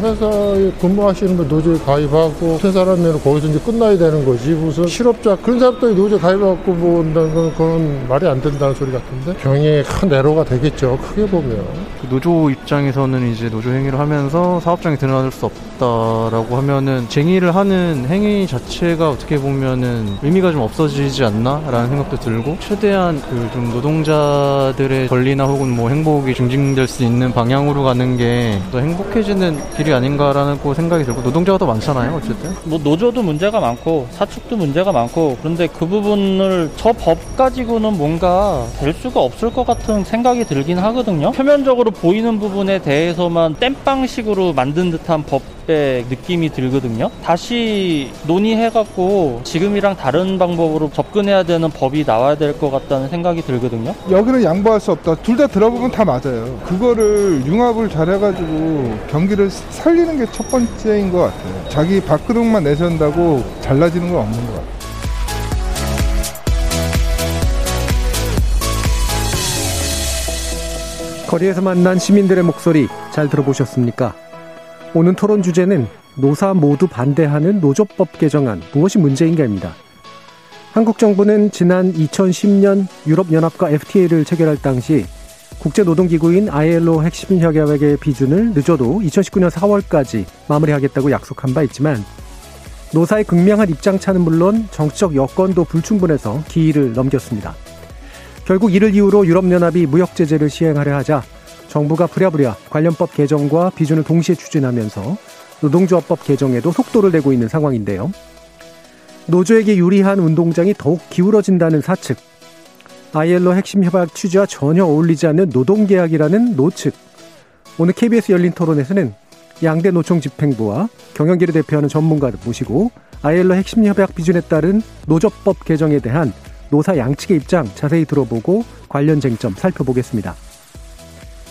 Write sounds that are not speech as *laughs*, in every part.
회사에 근무하시는 분 노조에 가입하고 퇴사하면 거기서 이제 끝나야 되는 거지. 무슨 실업자 그런 사람들이 노조에 가입하고 뭐 온다는 건 그건 말이 안 된다는 소리 같은데 병행의 큰 애로가 되겠죠. 크게 보면. 노조 입장에서는 이제 노조 행위를 하면서 사업장에 드러날 수 없다라고 하면은 쟁의를 하는 행위 자체가 어떻게 보면은 의미가 좀 없어지지 않나라는 생각도 들고 최대한 그 좀 노동자들의 권리나 혹은 뭐 행복이 증진될 수 있는 방향으로 가는 게 더 행복해지는 길이 아닌가라는 고 생각이 들고 노동자가 더 많잖아요 어쨌든 뭐 노조도 문제가 많고 사축도 문제가 많고 그런데 그 부분을 저 법 가지고는 뭔가 될 수가 없을 것 같은 생각이 들긴 하거든요. 표면적으로 보이는 부분에 대해서만 땜빵식으로 만든 듯한 법 의 느낌이 들거든요. 다시 논의해갖고 지금이랑 다른 방법으로 접근해야 되는 법이 나와야 될 것 같다는 생각이 들거든요. 여기는 양보할 수 없다. 둘 다 들어보면 다 맞아요. 그거를 융합을 잘해가지고 경기를 살리는 게 첫 번째인 것 같아요. 자기 밥그릇만 내선다고 잘라지는 건 없는 것 같아요. 거리에서 만난 시민들의 목소리 잘 들어보셨습니까? 오늘 토론 주제는 노사 모두 반대하는 노조법 개정안 무엇이 문제인가입니다. 한국 정부는 지난 2010년 유럽연합과 FTA를 체결할 당시 국제노동기구인 ILO 핵심 협약의 비준을 늦어도 2019년 4월까지 마무리하겠다고 약속한 바 있지만 노사의 극명한 입장차는 물론 정치적 여건도 불충분해서 기일을 넘겼습니다. 결국 이를 이유로 유럽연합이 무역제재를 시행하려 하자 정부가 부랴부랴 관련법 개정과 비준을 동시에 추진하면서 노동조합법 개정에도 속도를 내고 있는 상황인데요. 노조에게 유리한 운동장이 더욱 기울어진다는 사측, ILO 핵심 협약 취지와 전혀 어울리지 않는 노동계약이라는 노측. 오늘 KBS 열린 토론에서는 양대 노총 집행부와 경영기를 대표하는 전문가를 모시고 ILO 핵심 협약 비준에 따른 노조법 개정에 대한 노사 양측의 입장 자세히 들어보고 관련 쟁점 살펴보겠습니다.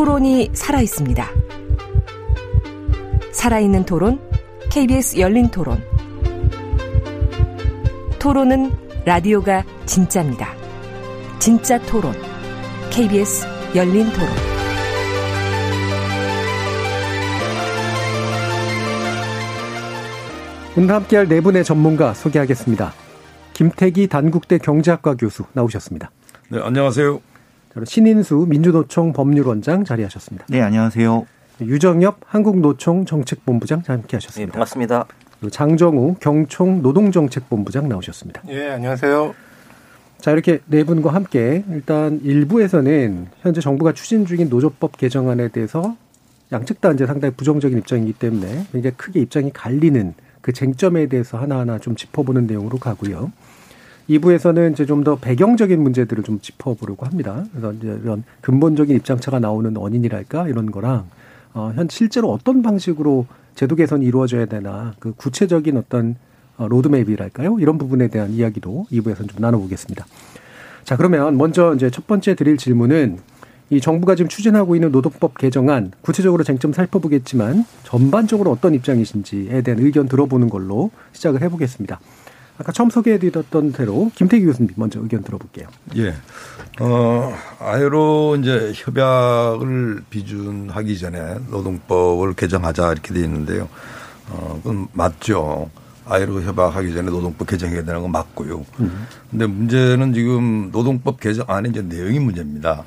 토론이 살아 있습니다. 살아있는 토론, KBS 열린 토론. 토론은 라디오가 진짜입니다. 진짜 토론, KBS 열린 토론. 오늘 함께할 네 분의 전문가 소개하겠습니다. 김태기 단국대 경제학과 교수 나오셨습니다. 네, 안녕하세요. 신인수 민주노총 법률원장 자리하셨습니다. 네, 안녕하세요. 유정엽 한국노총 정책본부장 함께하셨습니다. 네, 반갑습니다. 장정우 경총 노동정책본부장 나오셨습니다. 예, 안녕하세요. 자, 이렇게 네 분과 함께 일단 일부에서는 현재 정부가 추진 중인 노조법 개정안에 대해서 양측 다 이제 상당히 부정적인 입장이기 때문에 굉장히 크게 입장이 갈리는 그 쟁점에 대해서 하나하나 좀 짚어보는 내용으로 가고요. 2부에서는 이제 좀 더 배경적인 문제들을 좀 짚어보려고 합니다. 그래서 이제 이런 근본적인 입장차가 나오는 원인이랄까 이런 거랑 어, 현 실제로 어떤 방식으로 제도 개선이 이루어져야 되나 그 구체적인 어떤 어, 로드맵이랄까요? 이런 부분에 대한 이야기도 2부에서는 좀 나눠보겠습니다. 자, 그러면 먼저 이제 첫 번째 드릴 질문은 이 정부가 지금 추진하고 있는 노동법 개정안 구체적으로 쟁점 살펴보겠지만 전반적으로 어떤 입장이신지에 대한 의견 들어보는 걸로 시작을 해보겠습니다. 아까 처음 소개해드렸던 대로 김태기 교수님 먼저 의견 들어볼게요. 예. 어, 아이로 이제 협약을 비준하기 전에 노동법을 개정하자 이렇게 돼 있는데요. 어, 그건 맞죠. 아이로 협약하기 전에 노동법 개정해야 되는 건 맞고요. 음. 근데 문제는 지금 노동법 개정 안에 이제 내용이 문제입니다.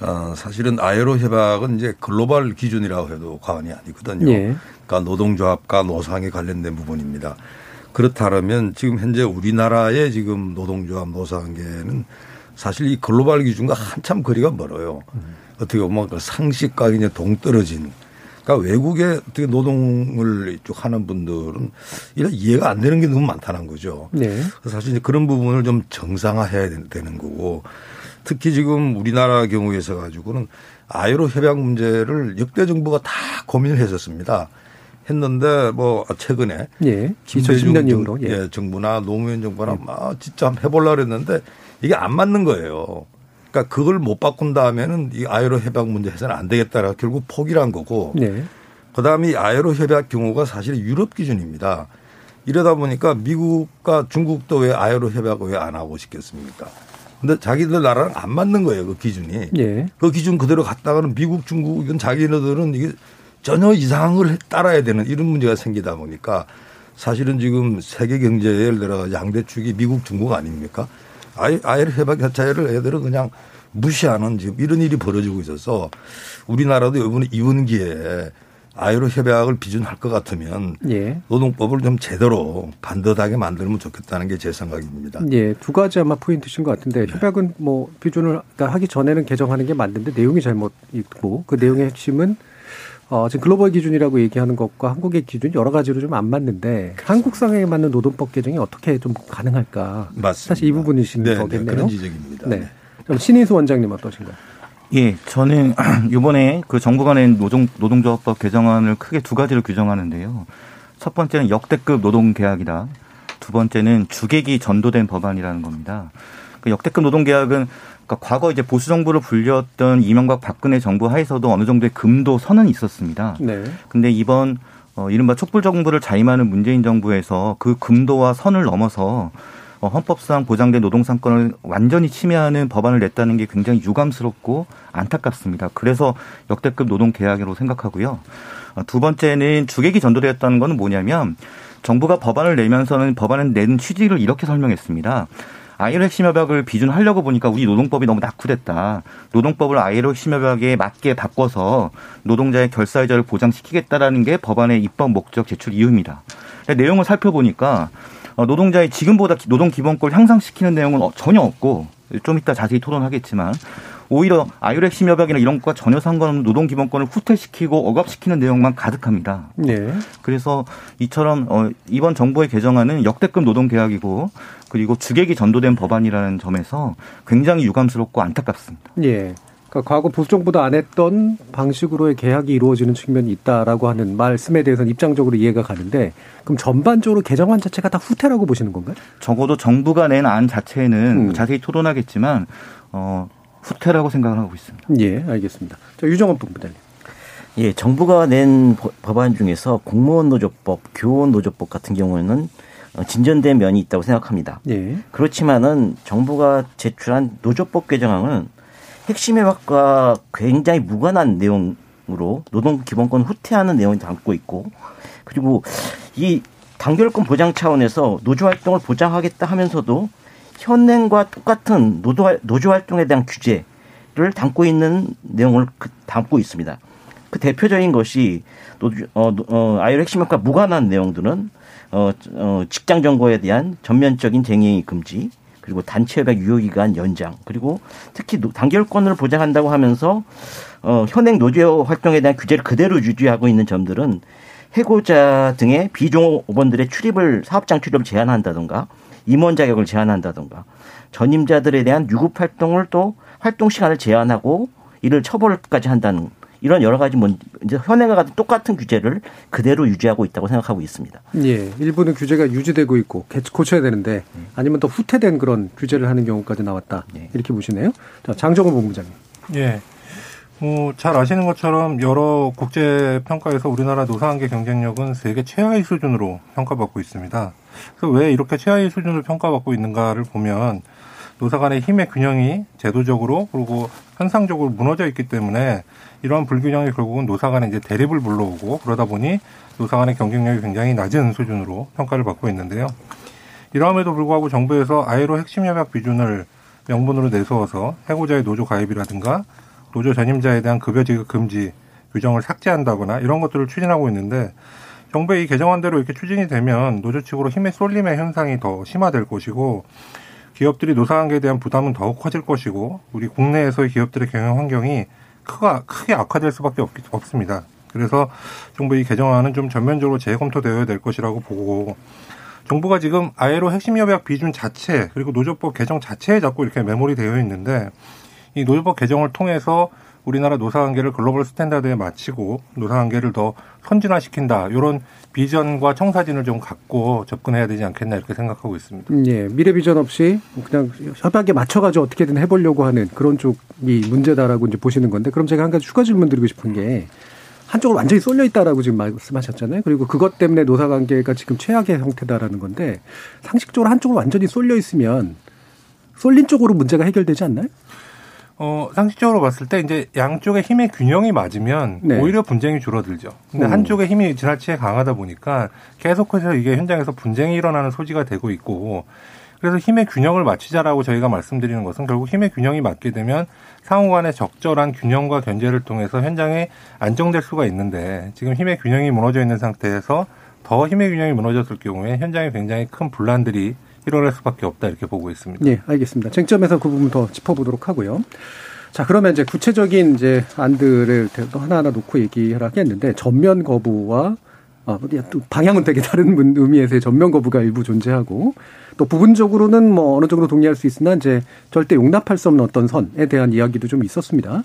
어, 사실은 아이로 협약은 이제 글로벌 기준이라고 해도 과언이 아니거든요. 예. 그러니까 노동조합과 노상에 관련된 부분입니다. 그렇다면 지금 현재 우리나라의 지금 노동조합 노사관계는 사실 이 글로벌 기준과 한참 거리가 멀어요. 음. 어떻게 보면 그 상식과 이제 동떨어진 그러니까 외국에 어떻게 노동을 쭉 하는 분들은 이런 이해가 안 되는 게 너무 많다는 거죠. 네. 사실 이제 그런 부분을 좀 정상화해야 되는 거고 특히 지금 우리나라 경우에서 가지고는 아이로 협약 문제를 역대 정부가 다 고민을 했었습니다. 했는데 뭐 최근에 예. 김대중 2010년 정, 이후로 예. 예, 정부나 노무현 정부나 막 진짜 한번 해보려고 했는데 이게 안 맞는 거예요. 그러니까 그걸 못 바꾼 다음에는 이 아이로 협약 문제 해서는 안 되겠다라 결국 포기를 한 거고. 네. 그다음에 이 아이로 협약 경우가 사실 유럽 기준입니다. 이러다 보니까 미국과 중국도 왜 아이로 협약을 왜 안 하고 싶겠습니까? 근데 자기들 나라랑 안 맞는 거예요, 그 기준이. 예. 그 기준 그대로 갔다가는 미국, 중국 이건 자기네들은 이게 전혀 이상한 걸 따라야 되는 이런 문제가 생기다 보니까 사실은 지금 세계 경제에 예를 들어 양대 축이 미국, 중국 아닙니까? 아예, 아예 협약 자체를 애들은 그냥 무시하는 지금 이런 일이 벌어지고 있어서 우리나라도 이번에 이원기에 아이로 협약을 비준할 것 같으면 예. 노동법을 좀 제대로 반듯하게 만들면 좋겠다는 게 제 생각입니다. 예, 두 가지 아마 포인트신 것 같은데 협약은 뭐 비준을 그러니까 하기 전에는 개정하는 게 맞는데 내용이 잘못 있고 그 내용의 핵심은 어, 지금 글로벌 기준이라고 얘기하는 것과 한국의 기준이 여러 가지로 좀 안 맞는데 한국 상황에 맞는 노동법 개정이 어떻게 좀 가능할까? 맞습니다. 사실 이 부분이신 네, 거겠네요. 네, 그런 지적입니다. 네. 그럼 신인수 원장님 어떠신가요? 예, 저는 *clears throat* 이번에 그 정부가 낸 노동 노동조합법 개정안을 크게 두 가지로 규정하는데요. 첫 번째는 역대급 노동 계약이다. 두 번째는 주객이 전도된 법안이라는 겁니다. 그 역대급 노동 계약은 그러니까 과거 이제 보수 정부를 불렸던 이명박 박근혜 정부 하에서도 어느 정도의 금도 선은 있었습니다. 네. 근데 이번 어 이른바 촛불 정부를 자임하는 문재인 정부에서 그 금도와 선을 넘어서 어, 헌법상 보장된 노동상권을 완전히 침해하는 법안을 냈다는 게 굉장히 유감스럽고 안타깝습니다. 그래서 역대급 노동 계약으로 생각하고요. 어, 두 번째는 주객이 전도되었다는 것은 뭐냐면 정부가 법안을 내면서는 법안을 낸 취지를 이렇게 설명했습니다. 아이로 핵심 협약을 비준하려고 보니까 우리 노동법이 너무 낙후됐다. 노동법을 아이로 핵심 협약에 맞게 바꿔서 노동자의 결사의자를 보장시키겠다라는 게 법안의 입법 목적 제출 이유입니다. 내용을 살펴보니까 어, 노동자의 지금보다 노동 기본권을 향상시키는 내용은 어, 전혀 없고 좀 이따 자세히 토론하겠지만 오히려 아유렉 심협약이나 이런 것과 전혀 상관없는 노동 기본권을 후퇴시키고 억압시키는 내용만 가득합니다. 네. 그래서 이처럼 어, 이번 정부의 개정안은 역대급 노동 계약이고 그리고 주객이 전도된 법안이라는 점에서 굉장히 유감스럽고 안타깝습니다. 예. 그러니까 과거 보수 정부도 안 했던 방식으로의 계약이 이루어지는 측면이 있다라고 하는 말씀에 대해서는 입장적으로 이해가 가는데 그럼 전반적으로 개정안 자체가 다 후퇴라고 보시는 건가요? 적어도 정부가 낸 안 자체는 음. 자세히 토론하겠지만 어, 후퇴라고 생각을 하고 있습니다. 예, 알겠습니다. 자, 유정원 본부장님. 예, 정부가 낸 법- 법안 중에서 공무원 노조법, 교원 노조법 같은 경우에는 어, 진전된 면이 있다고 생각합니다. 예. 그렇지만은 정부가 제출한 노조법 개정안은 핵심 협약과 굉장히 무관한 내용으로 노동 기본권 후퇴하는 내용이 담고 있고 그리고 이 단결권 보장 차원에서 노조 활동을 보장하겠다 하면서도 현행과 똑같은 노조, 활- 노조 활동에 대한 규제를 담고 있는 내용을 그- 담고 있습니다. 그 대표적인 것이 노조, 어, 노- 어, ILO 핵심 협약과 무관한 내용들은 어, 어, 직장 점거에 대한 전면적인 쟁의 금지, 그리고 단체 협약 유효 기간 연장, 그리고 특히 노- 단결권을 보장한다고 하면서 어, 현행 노조 활동에 대한 규제를 그대로 유지하고 있는 점들은 해고자 등의 비종업원들의 출입을 사업장 출입을 제한한다든가 임원 자격을 제한한다든가 전임자들에 대한 유급 활동을 또 활동 시간을 제한하고 이를 처벌까지 한다는 이런 여러 가지 문 이제 현행과 같은 똑같은 규제를 그대로 유지하고 있다고 생각하고 있습니다. 예, 일부는 규제가 유지되고 있고 개- 고쳐야 되는데 아니면 더 후퇴된 그런 규제를 하는 경우까지 나왔다. 네. 이렇게 보시네요. 자, 장정훈 본부장님. 예. 뭐, 잘 아시는 것처럼 여러 국제 평가에서 우리나라 노사관계 경쟁력은 세계 최하위 수준으로 평가받고 있습니다. 그래서 왜 이렇게 최하위 수준을 평가받고 있는가를 보면 노사 간의 힘의 균형이 제도적으로 그리고 현상적으로 무너져 있기 때문에 이러한 불균형이 결국은 노사 간에 이제 대립을 불러오고 그러다 보니 노사 간의 경쟁력이 굉장히 낮은 수준으로 평가를 받고 있는데요. 이러함에도 불구하고 정부에서 아이로 핵심 협약 비준을 명분으로 내세워서 해고자의 노조 가입이라든가 노조 전임자에 대한 급여 지급 금지 규정을 삭제한다거나 이런 것들을 추진하고 있는데 정부의 이 개정안대로 이렇게 추진이 되면 노조 측으로 힘의 쏠림의 현상이 더 심화될 것이고 기업들이 노사관계에 대한 부담은 더욱 커질 것이고 우리 국내에서의 기업들의 경영 환경이 크가, 크게 악화될 수밖에 없, 없습니다. 그래서 정부 이 개정안은 좀 전면적으로 재검토되어야 될 것이라고 보고 정부가 지금 아예로 핵심 협약 비준 자체 그리고 노조법 개정 자체에 자꾸 이렇게 메모리 되어 있는데 이 노조법 개정을 통해서 우리나라 노사관계를 global standard에 맞추고 노사관계를 더 선진화시킨다 이런 비전과 청사진을 좀 갖고 접근해야 되지 않겠나 이렇게 생각하고 있습니다. 예, 미래 비전 없이 그냥 협약에 맞춰가지고 어떻게든 해보려고 하는 그런 쪽이 문제다라고 이제 보시는 건데 그럼 제가 한 가지 추가 질문 드리고 싶은 게 한쪽으로 완전히 쏠려 있다라고 지금 말씀하셨잖아요. 그리고 그것 때문에 노사관계가 지금 최악의 형태다라는 건데 상식적으로 한쪽으로 완전히 쏠려 있으면 쏠린 쪽으로 문제가 해결되지 않나요? 어, 상식적으로 봤을 때 이제 양쪽의 힘의 균형이 맞으면 네. 오히려 분쟁이 줄어들죠. 근데 오. 한쪽의 힘이 지나치게 강하다 보니까 계속해서 이게 현장에서 분쟁이 일어나는 소지가 되고 있고 그래서 힘의 균형을 맞추자라고 저희가 말씀드리는 것은 결국 힘의 균형이 맞게 되면 상호 간의 적절한 균형과 견제를 통해서 현장에 안정될 수가 있는데 지금 힘의 균형이 무너져 있는 상태에서 더 힘의 균형이 무너졌을 경우에 현장에 굉장히 큰 분란들이 일어날 수밖에 없다 이렇게 보고 있습니다. 네, 알겠습니다. 쟁점에서 그 부분 더 짚어보도록 하고요. 자, 그러면 이제 구체적인 이제 안들을 또 하나하나 놓고 얘기를 하겠는데 전면 거부와 아, 또 방향은 되게 다른 의미에서의 전면 거부가 일부 존재하고 또 부분적으로는 뭐 어느 정도 동의할 수 있으나 이제 절대 용납할 수 없는 어떤 선에 대한 이야기도 좀 있었습니다.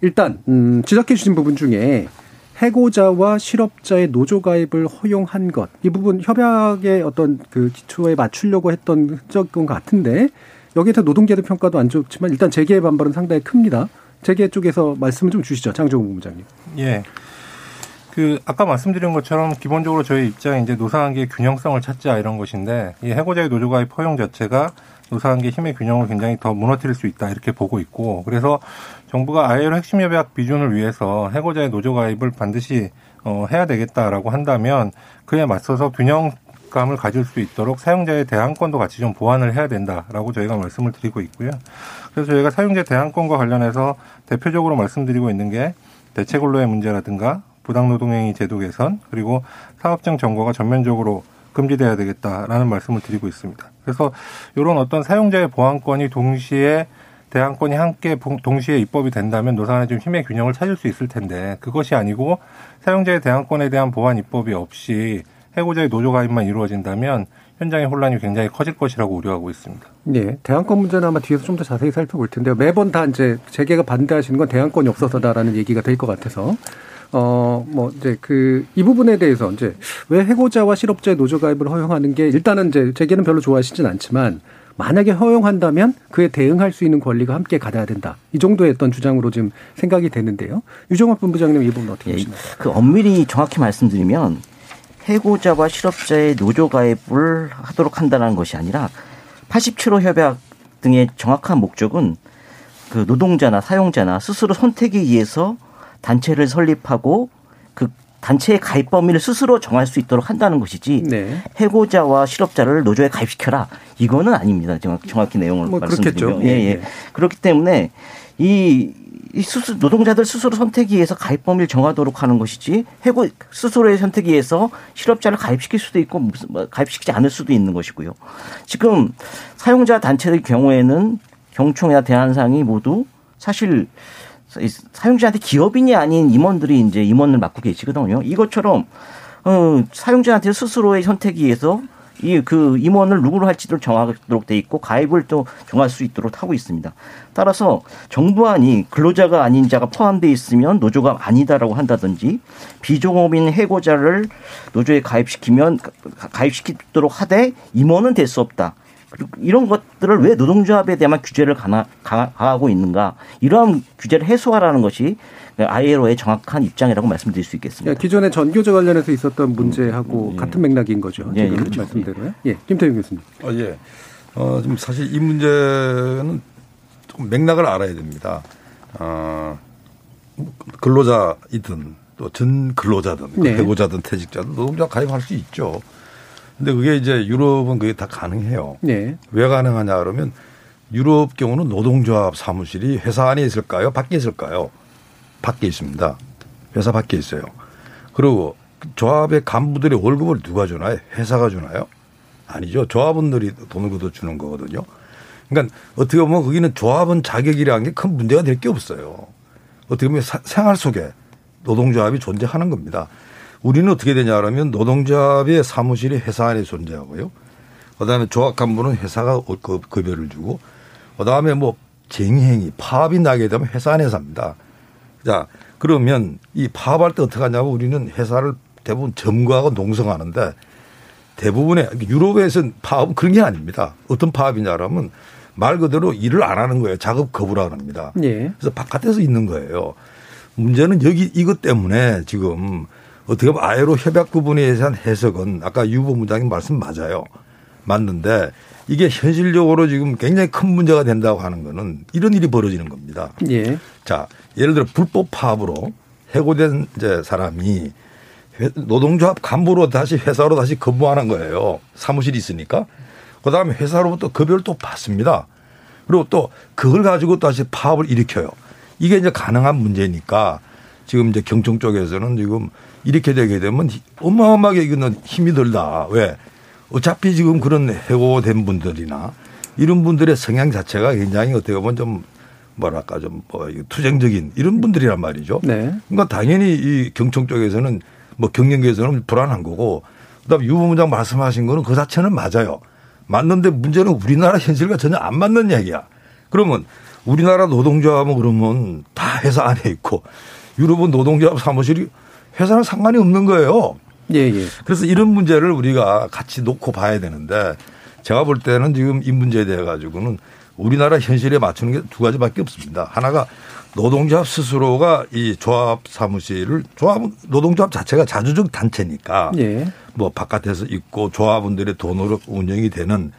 일단 음 지적해 주신 부분 중에 해고자와 실업자의 노조 가입을 허용한 것. 이 부분 협약의 어떤 그 기초에 맞추려고 했던 적은 같은데 여기에서 노동계도 평가도 안 좋지만 일단 재계의 반발은 상당히 큽니다. 재계 쪽에서 말씀을 좀 주시죠. 장정우 본부장님. 예. 그 아까 말씀드린 것처럼 기본적으로 저희 입장이 이제 노사관계의 균형성을 찾자 이런 것인데 이 해고자의 노조 가입 허용 자체가 노사관계 힘의 균형을 굉장히 더 무너뜨릴 수 있다 이렇게 보고 있고 그래서 정부가 아이로 핵심 협약 비준을 위해서 해고자의 노조 가입을 반드시 어, 해야 되겠다라고 한다면 그에 맞서서 균형 감을 가질 수 있도록 사용자의 대항권도 같이 좀 보완을 해야 된다라고 저희가 말씀을 드리고 있고요. 그래서 저희가 사용자 대항권과 관련해서 대표적으로 말씀드리고 있는 게 대체 근로의 문제라든가 부당노동행위 제도 개선 그리고 사업장 점거가 전면적으로 금지돼야 되겠다라는 말씀을 드리고 있습니다. 그래서 이런 어떤 사용자의 보안권이 동시에 대항권이 함께 동시에 입법이 된다면 노사간에 좀 힘의 균형을 찾을 수 있을 텐데 그것이 아니고 사용자의 대항권에 대한 보안 입법이 없이 해고자의 노조 가입만 이루어진다면 현장의 혼란이 굉장히 커질 것이라고 우려하고 있습니다. 네, 대항권 문제는 아마 뒤에서 좀 더 자세히 살펴볼 텐데요. 매번 다 이제 재계가 반대하시는 건 대항권이 없어서다라는 얘기가 될 것 같아서 어, 뭐, 이제 그, 이 부분에 대해서 이제 왜 해고자와 실업자의 노조 가입을 허용하는 게 일단은 이제 재계는 별로 좋아하시진 않지만 만약에 허용한다면 그에 대응할 수 있는 권리가 함께 가져야 된다. 이 정도의 어떤 주장으로 지금 생각이 되는데요. 유정학 본부장님 이 부분 어떻게 예, 보시나요? 그 엄밀히 정확히 말씀드리면 해고자와 실업자의 노조 가입을 하도록 한다는 것이 아니라 87호 협약 등의 정확한 목적은 그 노동자나 사용자나 스스로 선택에 의해서 단체를 설립하고 그 단체의 가입 범위를 스스로 정할 수 있도록 한다는 것이지 네. 해고자와 실업자를 노조에 가입시켜라 이거는 아닙니다. 정확히, 정확히 내용을 뭐 말씀드리면 예, 예, 예. 그렇기 때문에 이, 이 스스, 노동자들 스스로 선택에 의해서 가입 범위를 정하도록 하는 것이지 해고 스스로의 선택에 의해서 실업자를 가입시킬 수도 있고 무슨 뭐 가입시키지 않을 수도 있는 것이고요. 지금 사용자 단체의 경우에는 경총이나 대한상이 모두 사실 사용자한테 기업인이 아닌 임원들이 이제 임원을 맡고 계시거든요. 이것처럼 어, 사용자한테 스스로의 선택에 의해서 이 그 임원을 누구로 할지도 정하도록 돼 있고 가입을 또 정할 수 있도록 하고 있습니다. 따라서 정부안이 근로자가 아닌 자가 포함돼 있으면 노조가 아니다라고 한다든지 비종업인 해고자를 노조에 가입시키면 가입시키도록 하되 임원은 될 수 없다. 이런 것들을 왜 노동조합에 대한 규제를 가하고 있는가 이러한 규제를 해소하라는 것이 ILO의 정확한 입장이라고 말씀드릴 수 있겠습니다. 예, 기존의 전교조 관련해서 있었던 문제하고 음, 예. 같은 맥락인 거죠. 예, 지금 그렇죠. 말씀대로요. 예, 김태용 교수님. 어, 예. 어, 좀 사실 이 문제는 조금 맥락을 알아야 됩니다. 어, 근로자이든 또 전 근로자든 네. 배고자든 퇴직자든 노동자 가입할 수 있죠. 근데 그게 이제 유럽은 그게 다 가능해요. 네. 왜 가능하냐 그러면 유럽 경우는 노동조합 사무실이 회사 안에 있을까요? 밖에 있을까요? 밖에 있습니다. 회사 밖에 있어요. 그리고 조합의 간부들의 월급을 누가 주나요? 회사가 주나요? 아니죠. 조합원들이 돈을 걷어 주는 거거든요. 그러니까 어떻게 보면 거기는 조합원 자격이라는 게 큰 문제가 될 게 없어요. 어떻게 보면 사, 생활 속에 노동조합이 존재하는 겁니다. 우리는 어떻게 되냐 그러면 노동조합의 사무실이 회사 안에 존재하고요. 그다음에 조합 간부는 회사가 그 급여를 주고 그다음에 뭐 쟁행이 파업이 나게 되면 회사 안에서 합니다. 자 그러면 이 파업할 때 어떻게 하냐면 우리는 회사를 대부분 점거하고 농성하는데 대부분의 유럽에서는 파업은 그런 게 아닙니다. 어떤 파업이냐 그러면 말 그대로 일을 안 하는 거예요. 작업 거부라 합니다. 예. 그래서 바깥에서 있는 거예요. 문제는 여기 이것 때문에 지금 어떻게 보면 아예로 협약 부분에 대한 해석은 아까 유 본부장님 말씀 맞아요. 맞는데 이게 현실적으로 지금 굉장히 큰 문제가 된다고 하는 거는 이런 일이 벌어지는 겁니다. 예. 자, 예를 들어 불법 파업으로 해고된 이제 사람이 노동조합 간부로 다시 회사로 다시 근무하는 거예요. 사무실이 있으니까. 그 다음에 회사로부터 급여를 또 받습니다. 그리고 또 그걸 가지고 다시 파업을 일으켜요. 이게 이제 가능한 문제니까 지금 이제 경청 쪽에서는 지금 이렇게 되게 되면 어마어마하게 이거는 힘이 들다. 왜? 어차피 지금 그런 해고된 분들이나 이런 분들의 성향 자체가 굉장히 어떻게 보면 좀 뭐랄까 좀 뭐 투쟁적인 이런 분들이란 말이죠. 네. 그러니까 당연히 이 경청 쪽에서는 뭐 경영계에서는 불안한 거고 그다음에 유 부부장 말씀하신 거는 그 자체는 맞아요. 맞는데 문제는 우리나라 현실과 전혀 안 맞는 얘기야. 그러면 우리나라 노동조합은 그러면 다 회사 안에 있고 유럽은 노동조합 사무실이 회사랑 상관이 없는 거예요. 예, 예. 그래서 이런 문제를 우리가 같이 놓고 봐야 되는데 제가 볼 때는 지금 이 문제에 대해 가지고는 우리나라 현실에 맞추는 게 두 가지밖에 없습니다. 하나가 노동조합 스스로가 이 조합 사무실을 조합은 노동조합 자체가 자주적 단체니까 예. 뭐 바깥에서 있고 조합원들의 돈으로 운영이 되는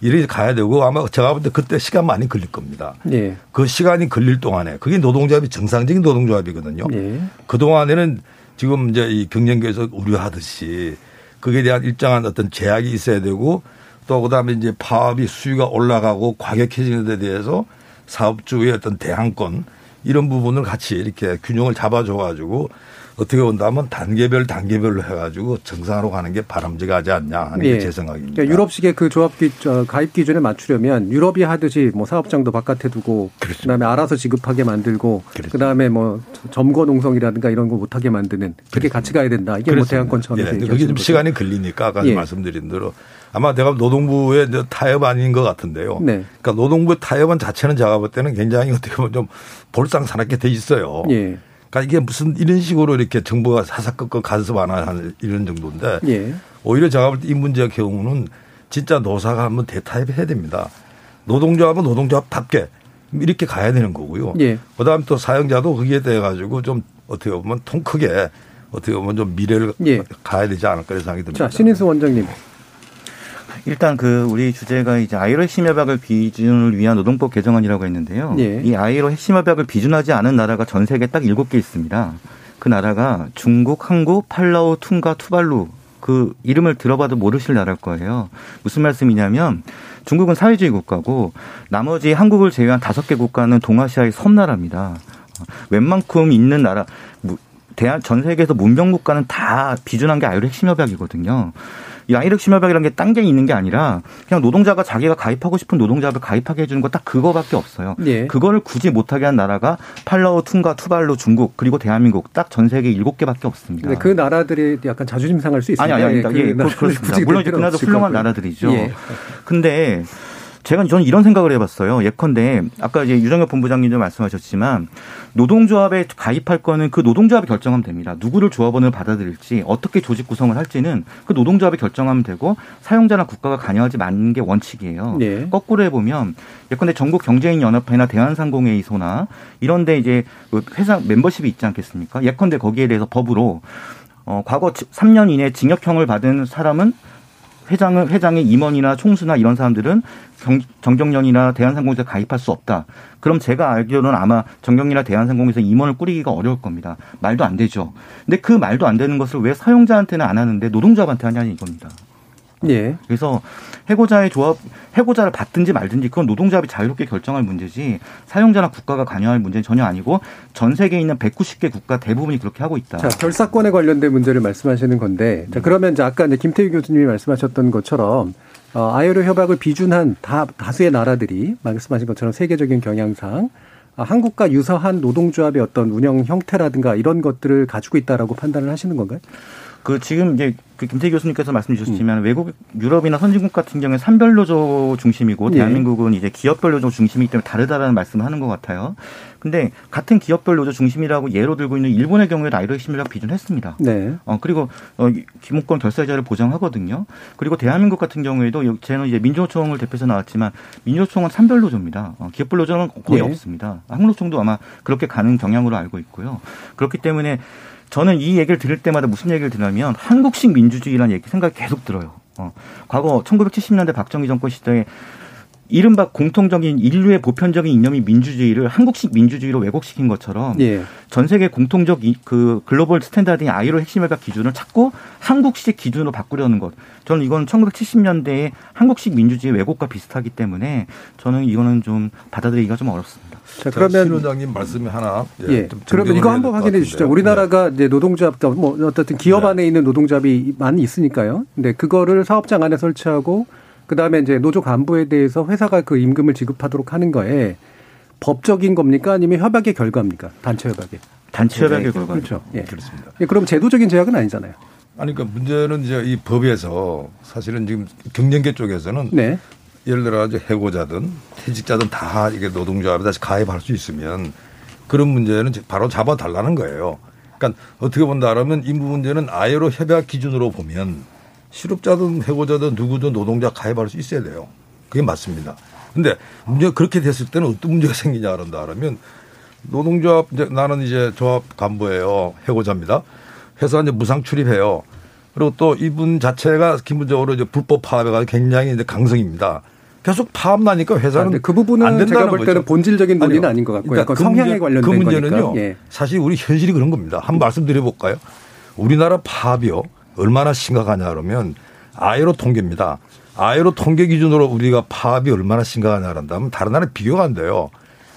일이 가야 되고 아마 제가 볼 때 그때 시간 많이 걸릴 겁니다. 예. 그 시간이 걸릴 동안에 그게 노동조합이 정상적인 노동조합이거든요. 예. 그 동안에는 지금 이제 이 경영계에서 우려하듯이 그에 대한 일정한 어떤 제약이 있어야 되고 또 그다음에 이제 파업이 수위가 올라가고 과격해지는 데 대해서 사업주의 어떤 대항권 이런 부분을 같이 이렇게 균형을 잡아줘 가지고 어떻게 본다면 단계별 단계별로 해가지고 정상으로 가는 게 바람직하지 않냐 하는 게제 생각입니다. 그러니까 유럽식의 그 조합 기, 가입 기준에 맞추려면 유럽이 하듯이 뭐 사업장도 바깥에 두고 그다음에 알아서 지급하게 만들고 그 다음에 뭐 점거 농성이라든가 이런 거 못하게 만드는 그게 같이 가야 된다. 이게 뭐 차원에서 예, 그게 좀 시간이 걸리니까 아까 예. 말씀드린 대로 아마 내가 노동부의 타협 아닌 것 같은데요. 네. 그러니까 노동부 타협은 자체는 제가 볼 때는 굉장히 어떻게 보면 좀 볼상사납게 돼 있어요. 예. 그러니까 이게 무슨 이런 식으로 이렇게 정부가 사사건건 간섭 안 하는 이런 정도인데 예. 오히려 제가 볼 때 이 문제의 경우는 진짜 노사가 한번 대타협해야 됩니다. 노동조합은 노동조합답게 이렇게 가야 되는 거고요. 예. 그다음 또 사용자도 거기에 대해 가지고 좀 어떻게 보면 통 크게 어떻게 보면 좀 미래를 예. 가야 되지 않을까 그런 생각이 듭니다. 자, 신인수 원장님. 일단 그 우리 주제가 이제 아이로 핵심 협약을 비준을 위한 노동법 개정안이라고 했는데요. 예. 이 아이로 핵심 협약을 비준하지 않은 나라가 전 세계 딱 일곱 개 있습니다. 그 나라가 중국, 한국, 팔라우, 퉁가, 투발루 그 이름을 들어봐도 모르실 나라일 거예요. 무슨 말씀이냐면 중국은 사회주의 국가고 나머지 한국을 제외한 다섯 개 국가는 동아시아의 섬나라입니다. 웬만큼 있는 나라 무- 대한 전 세계에서 문명 국가는 다 비준한 게 아이로 핵심 협약이거든요. 이 아이로 핵심 협약이라는 게 딴 게 있는 게 아니라 그냥 노동자가 자기가 가입하고 싶은 노동자를 가입하게 해주는 거 딱 그거밖에 없어요. 예. 그거를 굳이 못하게 한 나라가 팔라우, 퉁가, 투발루, 중국 그리고 대한민국 딱 전 세계 일곱 개밖에 없습니다. 근데 그 나라들이 약간 자존심 상할 수 있습니다. 아니 아니 예, 아니 예, 그, 나라를 그렇습니다. 물론 될 이제 그나도 훌륭한. 나라들이죠. 예. 근데 제가 저는 이런 생각을 해봤어요. 예컨대 아까 이제 유정엽 본부장님도 말씀하셨지만 노동조합에 가입할 거는 그 노동조합이 결정하면 됩니다. 누구를 조합원을 받아들일지 어떻게 조직 구성을 할지는 그 노동조합이 결정하면 되고 사용자나 국가가 관여하지 않는 게 원칙이에요. 예. 거꾸로 해보면 예컨대 전국 경제인 연합회나 대한상공회의소나 이런데 이제 그 회사 멤버십이 있지 않겠습니까? 예컨대 거기에 대해서 법으로 어, 과거 3년 이내 징역형을 받은 사람은 회장은 회장의 임원이나 총수나 이런 사람들은 경, 정경련이나 대한상공에서 가입할 수 없다. 그럼 제가 알기로는 아마 정경련이나 대한상공에서 임원을 꾸리기가 어려울 겁니다. 말도 안 되죠. 근데 그 말도 안 되는 것을 왜 사용자한테는 안 하는데 노동조합한테 하냐는 이겁니다. 예. 그래서 해고자의 조합, 해고자를 받든지 말든지 그건 노동조합이 자유롭게 결정할 문제지 사용자나 국가가 관여할 문제는 전혀 아니고 전 세계에 있는 190개 국가 대부분이 그렇게 하고 있다. 자, 결사권에 관련된 문제를 말씀하시는 건데, 자, 그러면 이제 아까 이제 김태희 교수님이 말씀하셨던 것처럼, 어, 아이로 협약을 비준한 다, 다수의 나라들이 말씀하신 것처럼 세계적인 경향상, 아, 한국과 유사한 노동조합의 어떤 운영 형태라든가 이런 것들을 가지고 있다라고 판단을 하시는 건가요? 그 지금 이제 그 김태 교수님께서 말씀 주셨지만 음. 외국 유럽이나 선진국 같은 경우에 산별 노조 중심이고 네. 대한민국은 이제 기업별 노조 중심이기 때문에 다르다라는 말씀을 하는 것 같아요. 근데 같은 기업별 노조 중심이라고 예로 들고 있는 일본의 경우에도 아이로 핵심이라고 비준했습니다. 네. 어 그리고 어 기본권 결사자를 보장하거든요. 그리고 대한민국 같은 경우에도 저는 이제 민주노총을 대표해서 나왔지만 민주노총은 산별 노조입니다. 어, 기업별 노조는 거의 네. 없습니다. 한국노총도 아마 그렇게 가는 경향으로 알고 있고요. 그렇기 때문에 저는 이 얘기를 들을 때마다 무슨 얘기를 들으면 한국식 민주주의라는 얘기 생각이 계속 들어요. 어. 과거 1970년대 박정희 정권 시대에 이른바 공통적인 인류의 보편적인 이념이 민주주의를 한국식 민주주의로 왜곡시킨 것처럼 예. 전 세계 공통적 그 global standard인 ILO 핵심 협약 기준을 찾고 한국식 기준으로 바꾸려는 것. 저는 이건 1970년대의 한국식 민주주의 왜곡과 비슷하기 때문에 저는 이거는 좀 받아들이기가 좀 어렵습니다. 자, 그러면 신 원장님 말씀이 하나 예. 예. 그러면 이거 한번 확인해 주시죠. 우리나라가 네. 이제 노동조합 뭐 어떻든 기업 네. 안에 있는 노동조합이 많이 있으니까요. 근데 그거를 사업장 안에 설치하고 그다음에 이제 노조 간부에 대해서 회사가 그 임금을 지급하도록 하는 거에 법적인 겁니까 아니면 협약의 결과입니까? 단체 협약의. 단체 협약의 네. 결과. 그렇죠. 예. 그렇습니다. 예, 그럼 제도적인 제약은 아니잖아요. 아니 그러니까 문제는 이제 이 법에서 사실은 지금 경영계 쪽에서는 네. 예를 들어 서 해고자든 퇴직자든 다 이게 노동조합에 다시 가입할 수 있으면 그런 문제는 바로 잡아달라는 거예요. 그러니까 어떻게 본다라면 이 문제는 아예로 협약 기준으로 보면 실업자든 해고자든 누구든 노동자 가입할 수 있어야 돼요. 그게 맞습니다. 근데 문제가 그렇게 됐을 때는 어떤 문제가 생기냐 그런다면 노동조합 이제 나는 이제 조합 간부예요. 해고자입니다. 회사 이제 무상 출입해요. 그리고 또 이분 자체가 기본적으로 이제 불법 파업에 굉장히 이제 강성입니다. 계속 파업 나니까 회사는 아, 그 부분은 제가 볼 때는 거죠. 본질적인 논의는 아닌 것 같고요. 그러니까 그 성향에 관련된 그 문제는요. 예. 사실 우리 현실이 그런 겁니다. 한번 말씀드려볼까요? 우리나라 파업이요. 얼마나 심각하냐 그러면 아이로 통계입니다. 아이로 통계 기준으로 우리가 파업이 얼마나 심각하냐 그런다면 다른 나라 비교가 안 돼요.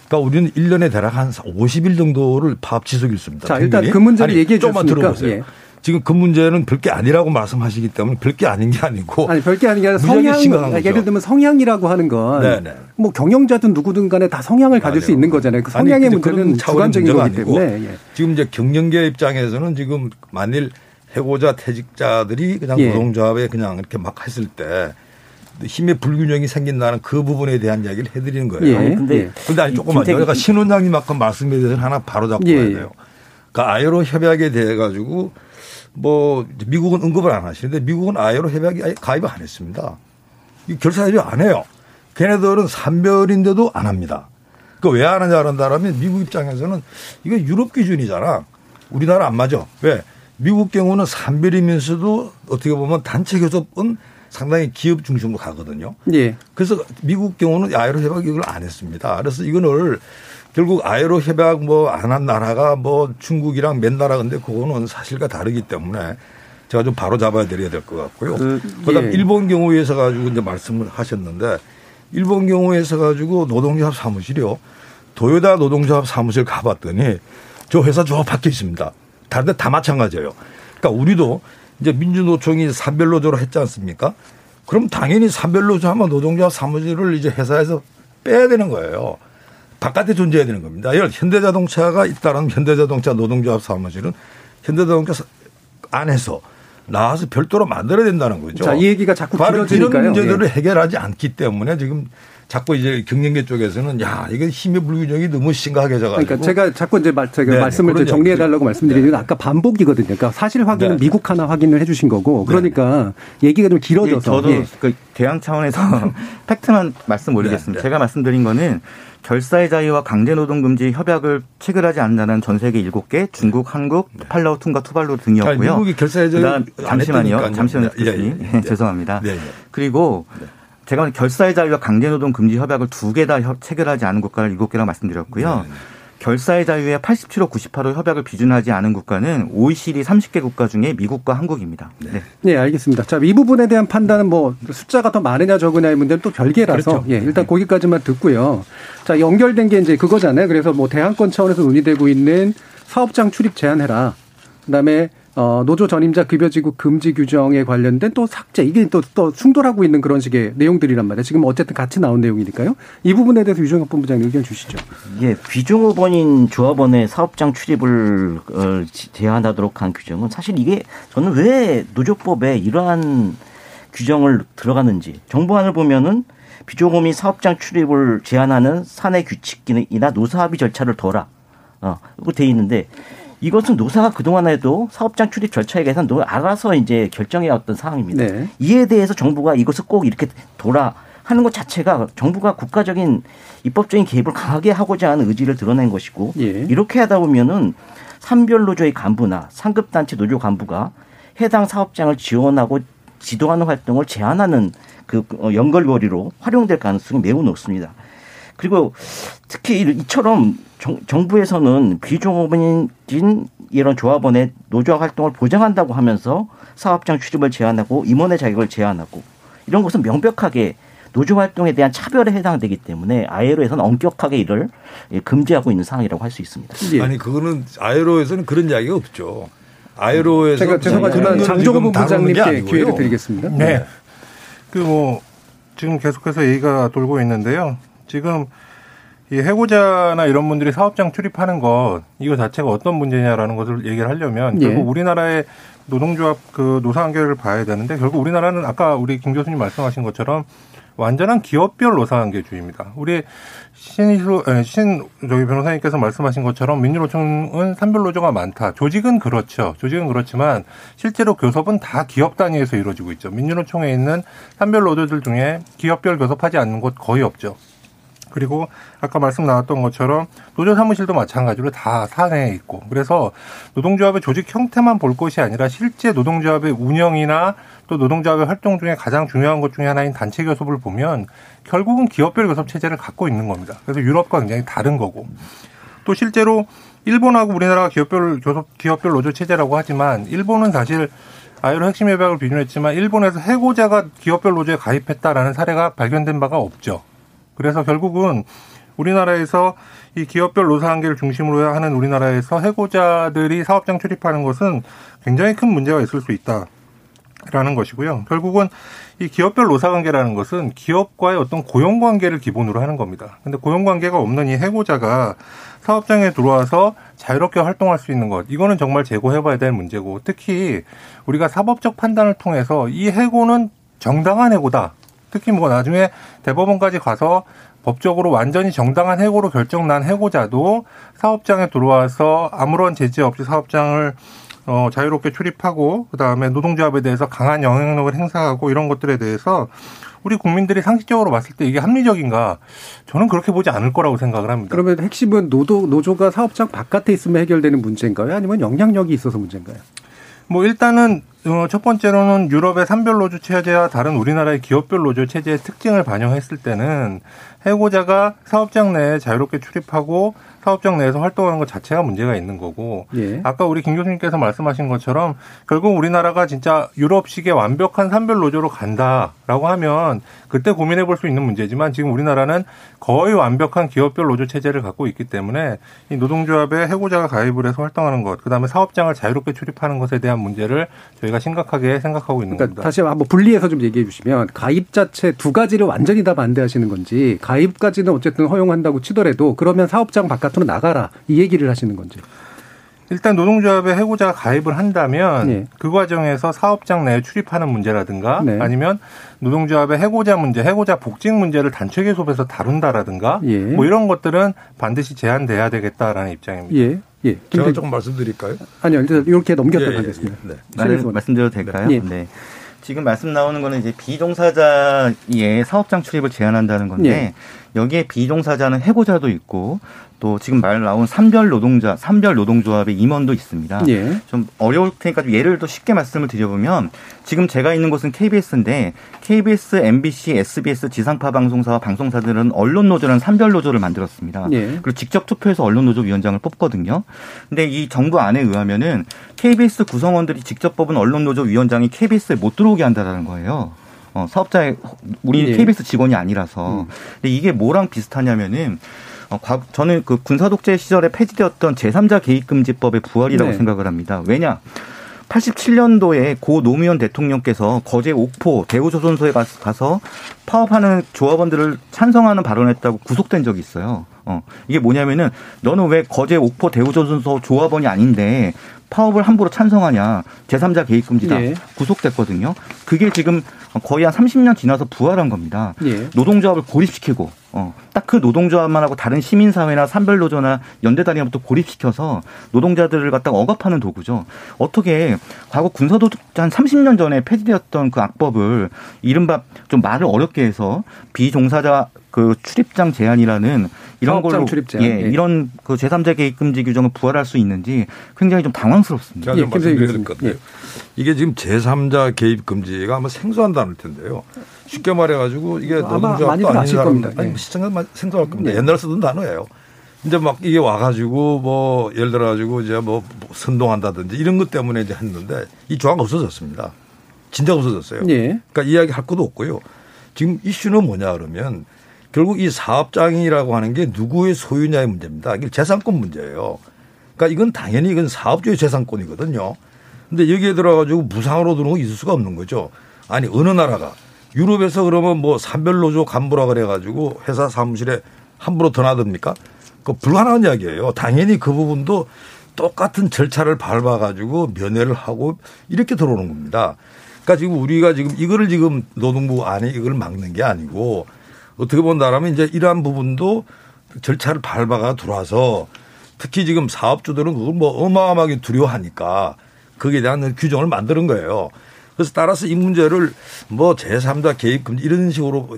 그러니까 우리는 1년에 대략 한 50일 정도를 파업 지속이 있습니다. 자, 일단 그 문제를 얘기해 조금만 들어보세요. 예. 지금 그 문제는 별게 아니라고 말씀하시기 때문에 별게 아닌 게 아니고 아니 별게 아닌 게 아니라 성향 예를 들면 성향이라고 하는 건뭐 네, 네. 경영자든 누구든 간에 다 성향을 가질 아니요. 수 있는 거잖아요. 그 성향의 아니, 문제는 주관적인 거기 때문에 예. 지금 이제 경영계 입장에서는 지금 만일 해고자 퇴직자들이 그냥 예. 노동조합에 그냥 이렇게 막 했을 때 힘의 불균형이 생긴다는 그 부분에 대한 이야기를 해드리는 거예요. 예. 아니, 근데, 근데 아니 조금만 요 그러니까 신 원장님 아까 말씀에 대해서 하나 바로 잡고 예. 가야 돼요. 그러니까 아이로 협약에 대해 가지고 뭐 미국은 언급을 안 하시는데 미국은 아이로 협약에 가입을 안 했습니다. 이 결사협의 안 해요. 걔네들은 산별인데도 안 합니다. 그 왜 안 하냐 그런다면 미국 입장에서는 이거 유럽 기준이잖아. 우리나라 안 맞아. 왜? 미국 경우는 산별이면서도 어떻게 보면 단체 교섭은 상당히 기업 중심으로 가거든요. 예. 그래서 미국 경우는 아이로 협약 이걸 안 했습니다. 그래서 이거를 결국 아이로 협약 뭐 안 한 나라가 뭐 중국이랑 몇 나라 근데 그거는 사실과 다르기 때문에 제가 좀 바로 잡아야 드려야 될 것 같고요. 그, 다음 예. 일본 경우에서 가지고 이제 말씀을 하셨는데 일본 경우에서 가지고 노동조합 사무실이요. 도요다 노동조합 사무실 가봤더니 저 회사 조합 밖에 있습니다. 다른 데 다 마찬가지예요. 그러니까 우리도 이제 민주노총이 산별노조로 했지 않습니까? 그럼 당연히 산별노조 하면 노동조합 사무실을 이제 회사에서 빼야 되는 거예요. 바깥에 존재해야 되는 겁니다. 예를 현대자동차가 있다는 현대자동차 노동조합 사무실은 현대자동차 안에서 나와서 별도로 만들어야 된다는 거죠. 자, 이 얘기가 자꾸 길어지니까요. 이런 문제들을 예. 해결하지 않기 때문에 지금 자꾸 이제 경영계 쪽에서는 야 이게 힘의 불균형이 너무 심각해져 가지고 그러니까 제가 자꾸 이제 말, 제가 네네, 말씀을 정리해 달라고 말씀드리는 네. 아까 반복이거든요. 그러니까 사실 확인은 네. 미국 하나 확인을 해 주신 거고 그러니까 네. 얘기가 좀 길어져서 저도 예. 그 대항 차원에서 *laughs* 팩트만 말씀 올리겠습니다. 네, 네. 제가 말씀드린 거는 결사의 자유와 강제노동금지 협약을 체결하지 않는 전 세계 7개, 중국, 한국, 네. 팔라우, 퉁가, 투발루 등이었고요. 미국이 결사의 자유 잠시만요. 잠시만요. 예, 예, 예. *laughs* 죄송합니다. 네, 네. 그리고 제가 결사의 자유와 강제노동 금지 협약을 두 개 다 체결하지 않은 국가를 7개라고 말씀드렸고요. 네. 결사의 자유에 87호, 98호 협약을 비준하지 않은 국가는 OECD 30개 국가 중에 미국과 한국입니다. 네. 네, 알겠습니다. 자, 이 부분에 대한 판단은 뭐 숫자가 더 많으냐 적으냐의 문제는 또 별개라서 그렇죠. 예, 일단 네. 거기까지만 듣고요. 자, 연결된 게 이제 그거잖아요. 그래서 뭐 대항권 차원에서 논의되고 있는 사업장 출입 제한해라. 그다음에 어, 노조 전임자 급여지구 금지 규정에 관련된 또 삭제 이게 또, 또 충돌하고 있는 그런 식의 내용들이란 말이에요. 지금 어쨌든 같이 나온 내용이니까요. 이 부분에 대해서 유종혁 본부장님 의견 주시죠. 예, 비종업원인 조합원의 사업장 출입을 어, 제한하도록 한 규정은 사실 이게 저는 왜 노조법에 이러한 규정을 들어가는지 정부안을 보면은 비종업인 사업장 출입을 제한하는 사내 규칙이나 노사합의 절차를 둬라. 어, 이거 돼 있는데 이것은 노사가 그동안 해도 사업장 출입 절차에 대해서는 알아서 이제 결정해 왔던 사항입니다. 네. 이에 대해서 정부가 이것을 꼭 이렇게 돌아 하는 것 자체가 정부가 국가적인 입법적인 개입을 강하게 하고자 하는 의지를 드러낸 것이고 예. 이렇게 하다 보면은 산별 노조의 간부나 상급 단체 노조 간부가 해당 사업장을 지원하고 지도하는 활동을 제한하는 그 어, 연결고리로 활용될 가능성이 매우 높습니다. 그리고 특히 이처럼 정, 부에서는 비종업인 이런 조합원의 노조 활동을 보장한다고 하면서 사업장 출입을 제한하고 임원의 자격을 제한하고 이런 것은 명백하게 노조 활동에 대한 차별에 해당되기 때문에 아이로에서는 엄격하게 이를 금지하고 있는 상황이라고 할 수 있습니다. 예. 아니 그거는 아이로에서는 그런 이야기가 없죠. 아이로에서 제가 죄송하지만 장종호 부장님께 기회를 드리겠습니다. 네. 네. 그뭐 지금 계속해서 얘기가 돌고 있는데요. 지금 이 해고자나 이런 분들이 사업장 출입하는 것 이거 자체가 어떤 문제냐라는 것을 얘기를 하려면 예. 결국 우리나라의 노동조합 그 노사 관계를 봐야 되는데 결국 우리나라는 아까 우리 김 교수님 말씀하신 것처럼 완전한 기업별 노사관계주의입니다. 우리 신이수 신 저기 변호사님께서 말씀하신 것처럼 민주노총은 산별 노조가 많다. 조직은 그렇죠. 조직은 그렇지만 실제로 교섭은 다 기업 단위에서 이루어지고 있죠. 민주노총에 있는 산별 노조들 중에 기업별 교섭하지 않는 곳 거의 없죠. 그리고 아까 말씀 나왔던 것처럼 노조 사무실도 마찬가지로 다 사내에 있고 그래서 노동조합의 조직 형태만 볼 것이 아니라 실제 노동조합의 운영이나 또 노동조합의 활동 중에 가장 중요한 것 중에 하나인 단체 교섭을 보면 결국은 기업별 교섭 체제를 갖고 있는 겁니다. 그래서 유럽과 굉장히 다른 거고 또 실제로 일본하고 우리나라가 기업별 교섭 기업별 노조 체제라고 하지만 일본은 사실 아이로 핵심 협약을 비준했지만 일본에서 해고자가 기업별 노조에 가입했다라는 사례가 발견된 바가 없죠. 그래서 결국은 우리나라에서 이 기업별 노사 관계를 중심으로 하는 우리나라에서 해고자들이 사업장 출입하는 것은 굉장히 큰 문제가 있을 수 있다. 라는 것이고요. 결국은 이 기업별 노사관계라는 것은 기업과의 어떤 고용관계를 기본으로 하는 겁니다. 근데 고용관계가 없는 이 해고자가 사업장에 들어와서 자유롭게 활동할 수 있는 것, 이거는 정말 제고해봐야 될 문제고, 특히 우리가 사법적 판단을 통해서 이 해고는 정당한 해고다. 특히 뭐 나중에 대법원까지 가서 법적으로 완전히 정당한 해고로 결정난 해고자도 사업장에 들어와서 아무런 제재 없이 사업장을 어, 자유롭게 출입하고 그다음에 노동조합에 대해서 강한 영향력을 행사하고 이런 것들에 대해서 우리 국민들이 상식적으로 봤을 때 이게 합리적인가 저는 그렇게 보지 않을 거라고 생각을 합니다. 그러면 핵심은 노조 노조가 사업장 바깥에 있으면 해결되는 문제인가요? 아니면 영향력이 있어서 문제인가요? 뭐 일단은 어, 첫 번째로는 유럽의 산별 노조 체제와 다른 우리나라의 기업별 노조 체제의 특징을 반영했을 때는 해고자가 사업장 내에 자유롭게 출입하고 사업장 내에서 활동하는 것 자체가 문제가 있는 거고 예. 아까 우리 김 교수님께서 말씀하신 것처럼 결국 우리나라가 진짜 유럽식의 완벽한 산별 노조로 간다라고 하면 그때 고민해 볼 수 있는 문제지만 지금 우리나라는 거의 완벽한 기업별 노조 체제를 갖고 있기 때문에 이 노동조합에 해고자가 가입을 해서 활동하는 것 그다음에 사업장을 자유롭게 출입하는 것에 대한 문제를 저희가 심각하게 생각하고 있는 그러니까 겁니다. 다시 한번 분리해서 좀 얘기해 주시면 가입 자체 두 가지를 완전히 다 반대하시는 건지 가입까지는 어쨌든 허용한다고 치더라도 그러면 사업장 바깥으로 나가라 이 얘기를 하시는 건지. 일단 노동조합에 해고자가 가입을 한다면 네. 그 과정에서 사업장 내에 출입하는 문제라든가 네. 아니면 노동조합의 해고자 문제, 해고자 복직 문제를 단체 교섭에서 다룬다라든가 예. 뭐 이런 것들은 반드시 제한돼야 되겠다라는 입장입니다. 예. 예. 제가 조금 말씀드릴까요? 아니요. 이렇게 넘겼다 예, 예, 하겠습니다. 네. 네. 말씀드려도 될까요? 네. 네. 지금 말씀 나오는 거는 이제 비종사자의 사업장 출입을 제한한다는 건데 예. 여기에 비종사자는 해고자도 있고 또 지금 말 나온 삼별 노동자, 삼별 노동조합의 임원도 있습니다. 예. 좀 어려울 테니까 좀 예를 더 쉽게 말씀을 드려보면 지금 제가 있는 곳은 KBS인데 KBS, MBC, SBS 지상파 방송사와 방송사들은 언론 노조라는 삼별 노조를 만들었습니다. 예. 그리고 직접 투표해서 언론 노조 위원장을 뽑거든요. 근데 이 정부 안에 의하면은 KBS 구성원들이 직접 뽑은 언론 노조 위원장이 KBS에 못 들어오게 한다라는 거예요. 어, 사업자의 우리 예. KBS 직원이 아니라서. 음. 근데 이게 뭐랑 비슷하냐면은 어, 저는 그 군사 독재 시절에 폐지되었던 제3자 개입 금지법의 부활이라고 네. 생각을 합니다. 왜냐? 87년도에 고 노무현 대통령께서 거제 옥포 대우조선소에 가서 파업하는 조합원들을 찬성하는 발언했다고 구속된 적이 있어요. 어, 이게 뭐냐면은 너는 왜 거제 옥포 대우조선소 조합원이 아닌데 파업을 함부로 찬성하냐. 제3자 개입 금지다. 예. 구속됐거든요. 그게 지금 거의 한 30년 지나서 부활한 겁니다. 예. 노동조합을 고립시키고 어, 딱 그 노동조합만 하고 다른 시민사회나 산별노조나 연대단위부터 고립시켜서 노동자들을 갖다가 억압하는 도구죠. 어떻게 과거 군사도둑 한 30년 전에 폐지되었던 그 악법을 이른바 좀 말을 어렵게 해서 비종사자 그 출입장 제한이라는 이런 걸로 출입제한. 예, 예, 이런 그 제3자 개입 금지 규정을 부활할 수 있는지 굉장히 좀 당황스럽습니다. 제가 좀 예, 말씀드릴 건데 예. 이게 지금 제3자 개입 금지가 아마 생소한 단어일 텐데요. 쉽게 말해가지고 이게 노동조합도 아닌 사람 아니 뭐 시청자 생소할 겁니다. 네. 옛날에 쓰던 단어예요. 이제 막 이게 와가지고 뭐 예를 들어가지고 이제 뭐 선동한다든지 이런 것 때문에 이제 했는데 이 조항 없어졌습니다. 진짜 없어졌어요. 네. 그러니까 이야기 할 것도 없고요. 지금 이슈는 뭐냐 그러면 결국 이 사업장이라고 하는 게 누구의 소유냐의 문제입니다. 이게 재산권 문제예요. 그러니까 이건 당연히 이건 사업주의 재산권이거든요. 근데 여기에 들어가지고 무상으로 들어온 거 있을 수가 없는 거죠. 아니 어느 나라가 유럽에서 그러면 뭐 산별노조 간부라 그래가지고 회사 사무실에 함부로 드나듭니까? 그 불가능한 이야기예요. 당연히 그 부분도 똑같은 절차를 밟아가지고 면회를 하고 이렇게 들어오는 겁니다. 그러니까 지금 우리가 지금 이거를 지금 노동부 안에 이걸 막는 게 아니고 어떻게 본다라면 이제 이러한 부분도 절차를 밟아가 들어와서 특히 지금 사업주들은 그걸 뭐 어마어마하게 두려워하니까 거기에 대한 규정을 만드는 거예요. 그래서 따라서 이 문제를 뭐 제3자 개입 금지 이런 식으로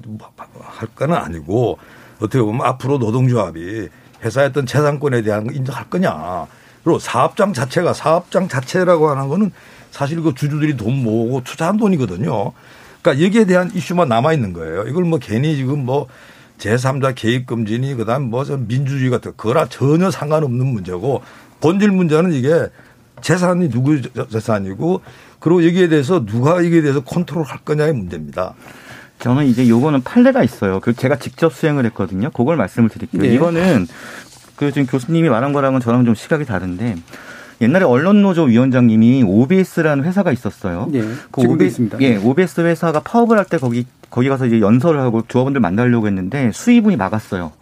할 거는 아니고 어떻게 보면 앞으로 노동조합이 회사의 어떤 재산권에 대한 거 인정할 거냐. 그리고 사업장 자체가 사업장 자체라고 하는 거는 사실 그 주주들이 돈 모으고 투자한 돈이거든요. 그러니까 여기에 대한 이슈만 남아 있는 거예요. 이걸 뭐 괜히 지금 뭐 제3자 개입 금지니 그다음 뭐 민주주의 같은 거라 전혀 상관없는 문제고 본질 문제는 이게 재산이 누구 재산이고 그리고 여기에 대해서 누가 여기에 대해서 컨트롤 할 거냐의 문제입니다. 저는 이제 요거는 판례가 있어요. 그 제가 직접 수행을 했거든요. 그걸 말씀을 드릴게요. 네. 이거는 그 지금 교수님이 말한 거랑은 저랑 좀 시각이 다른데 옛날에 언론노조 위원장님이 OBS라는 회사가 있었어요. 예, 그 지금도 OBS, 있습니다. 예, OBS 회사가 파업을 할 때 거기 거기 가서 이제 연설을 하고 조합원들 만나려고 했는데 수의분이 막았어요.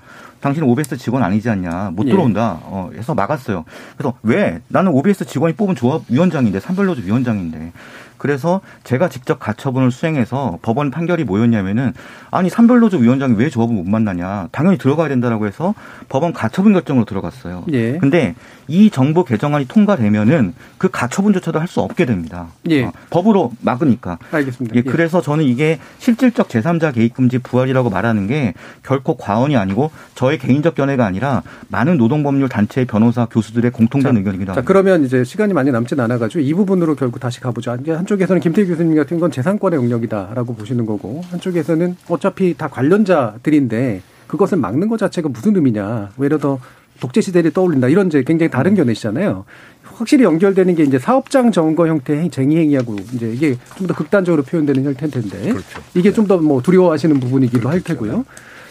당신은 OBS 직원 아니지 않냐. 못 예. 들어온다. 예. 어, 해서 막았어요. 그래서 왜? 나는 OBS 직원이 뽑은 조합 위원장인데, 산별노조 위원장인데. 그래서 제가 직접 가처분을 수행해서 법원 판결이 뭐였냐면은 아니 산별노조 위원장이 왜 조합을 못 만나냐 당연히 들어가야 된다라고 해서 법원 가처분 결정으로 들어갔어요. 예. 근데 이 정부 개정안이 통과되면은 그 가처분조차도 할 수 없게 됩니다. 예. 어, 법으로 막으니까. 알겠습니다. 예, 예. 그래서 저는 이게 실질적 제3자 개입 금지 부활이라고 말하는 게 결코 과언이 아니고 저의 개인적 견해가 아니라 많은 노동법률 단체 변호사 교수들의 공통된 자, 의견이기도 합니다. 자, 그러면 이제 시간이 많이 남진 않아 가지고 이 부분으로 결국 다시 가보죠. 한쪽에서는 김태희 교수님 같은 건 재산권의 영역이다라고 보시는 거고 한쪽에서는 어차피 다 관련자들인데 그것을 막는 것 자체가 무슨 의미냐. 오히려 더 독재 시대를 떠올린다. 이런 이제 굉장히 다른 음. 견해시잖아요. 확실히 연결되는 게 이제 사업장 점거 형태의 쟁의 행위하고 이제 이게 좀 더 극단적으로 표현되는 형태일 텐데 그렇죠. 이게 좀더 뭐 두려워하시는 부분이기도 그렇죠. 할 테고요.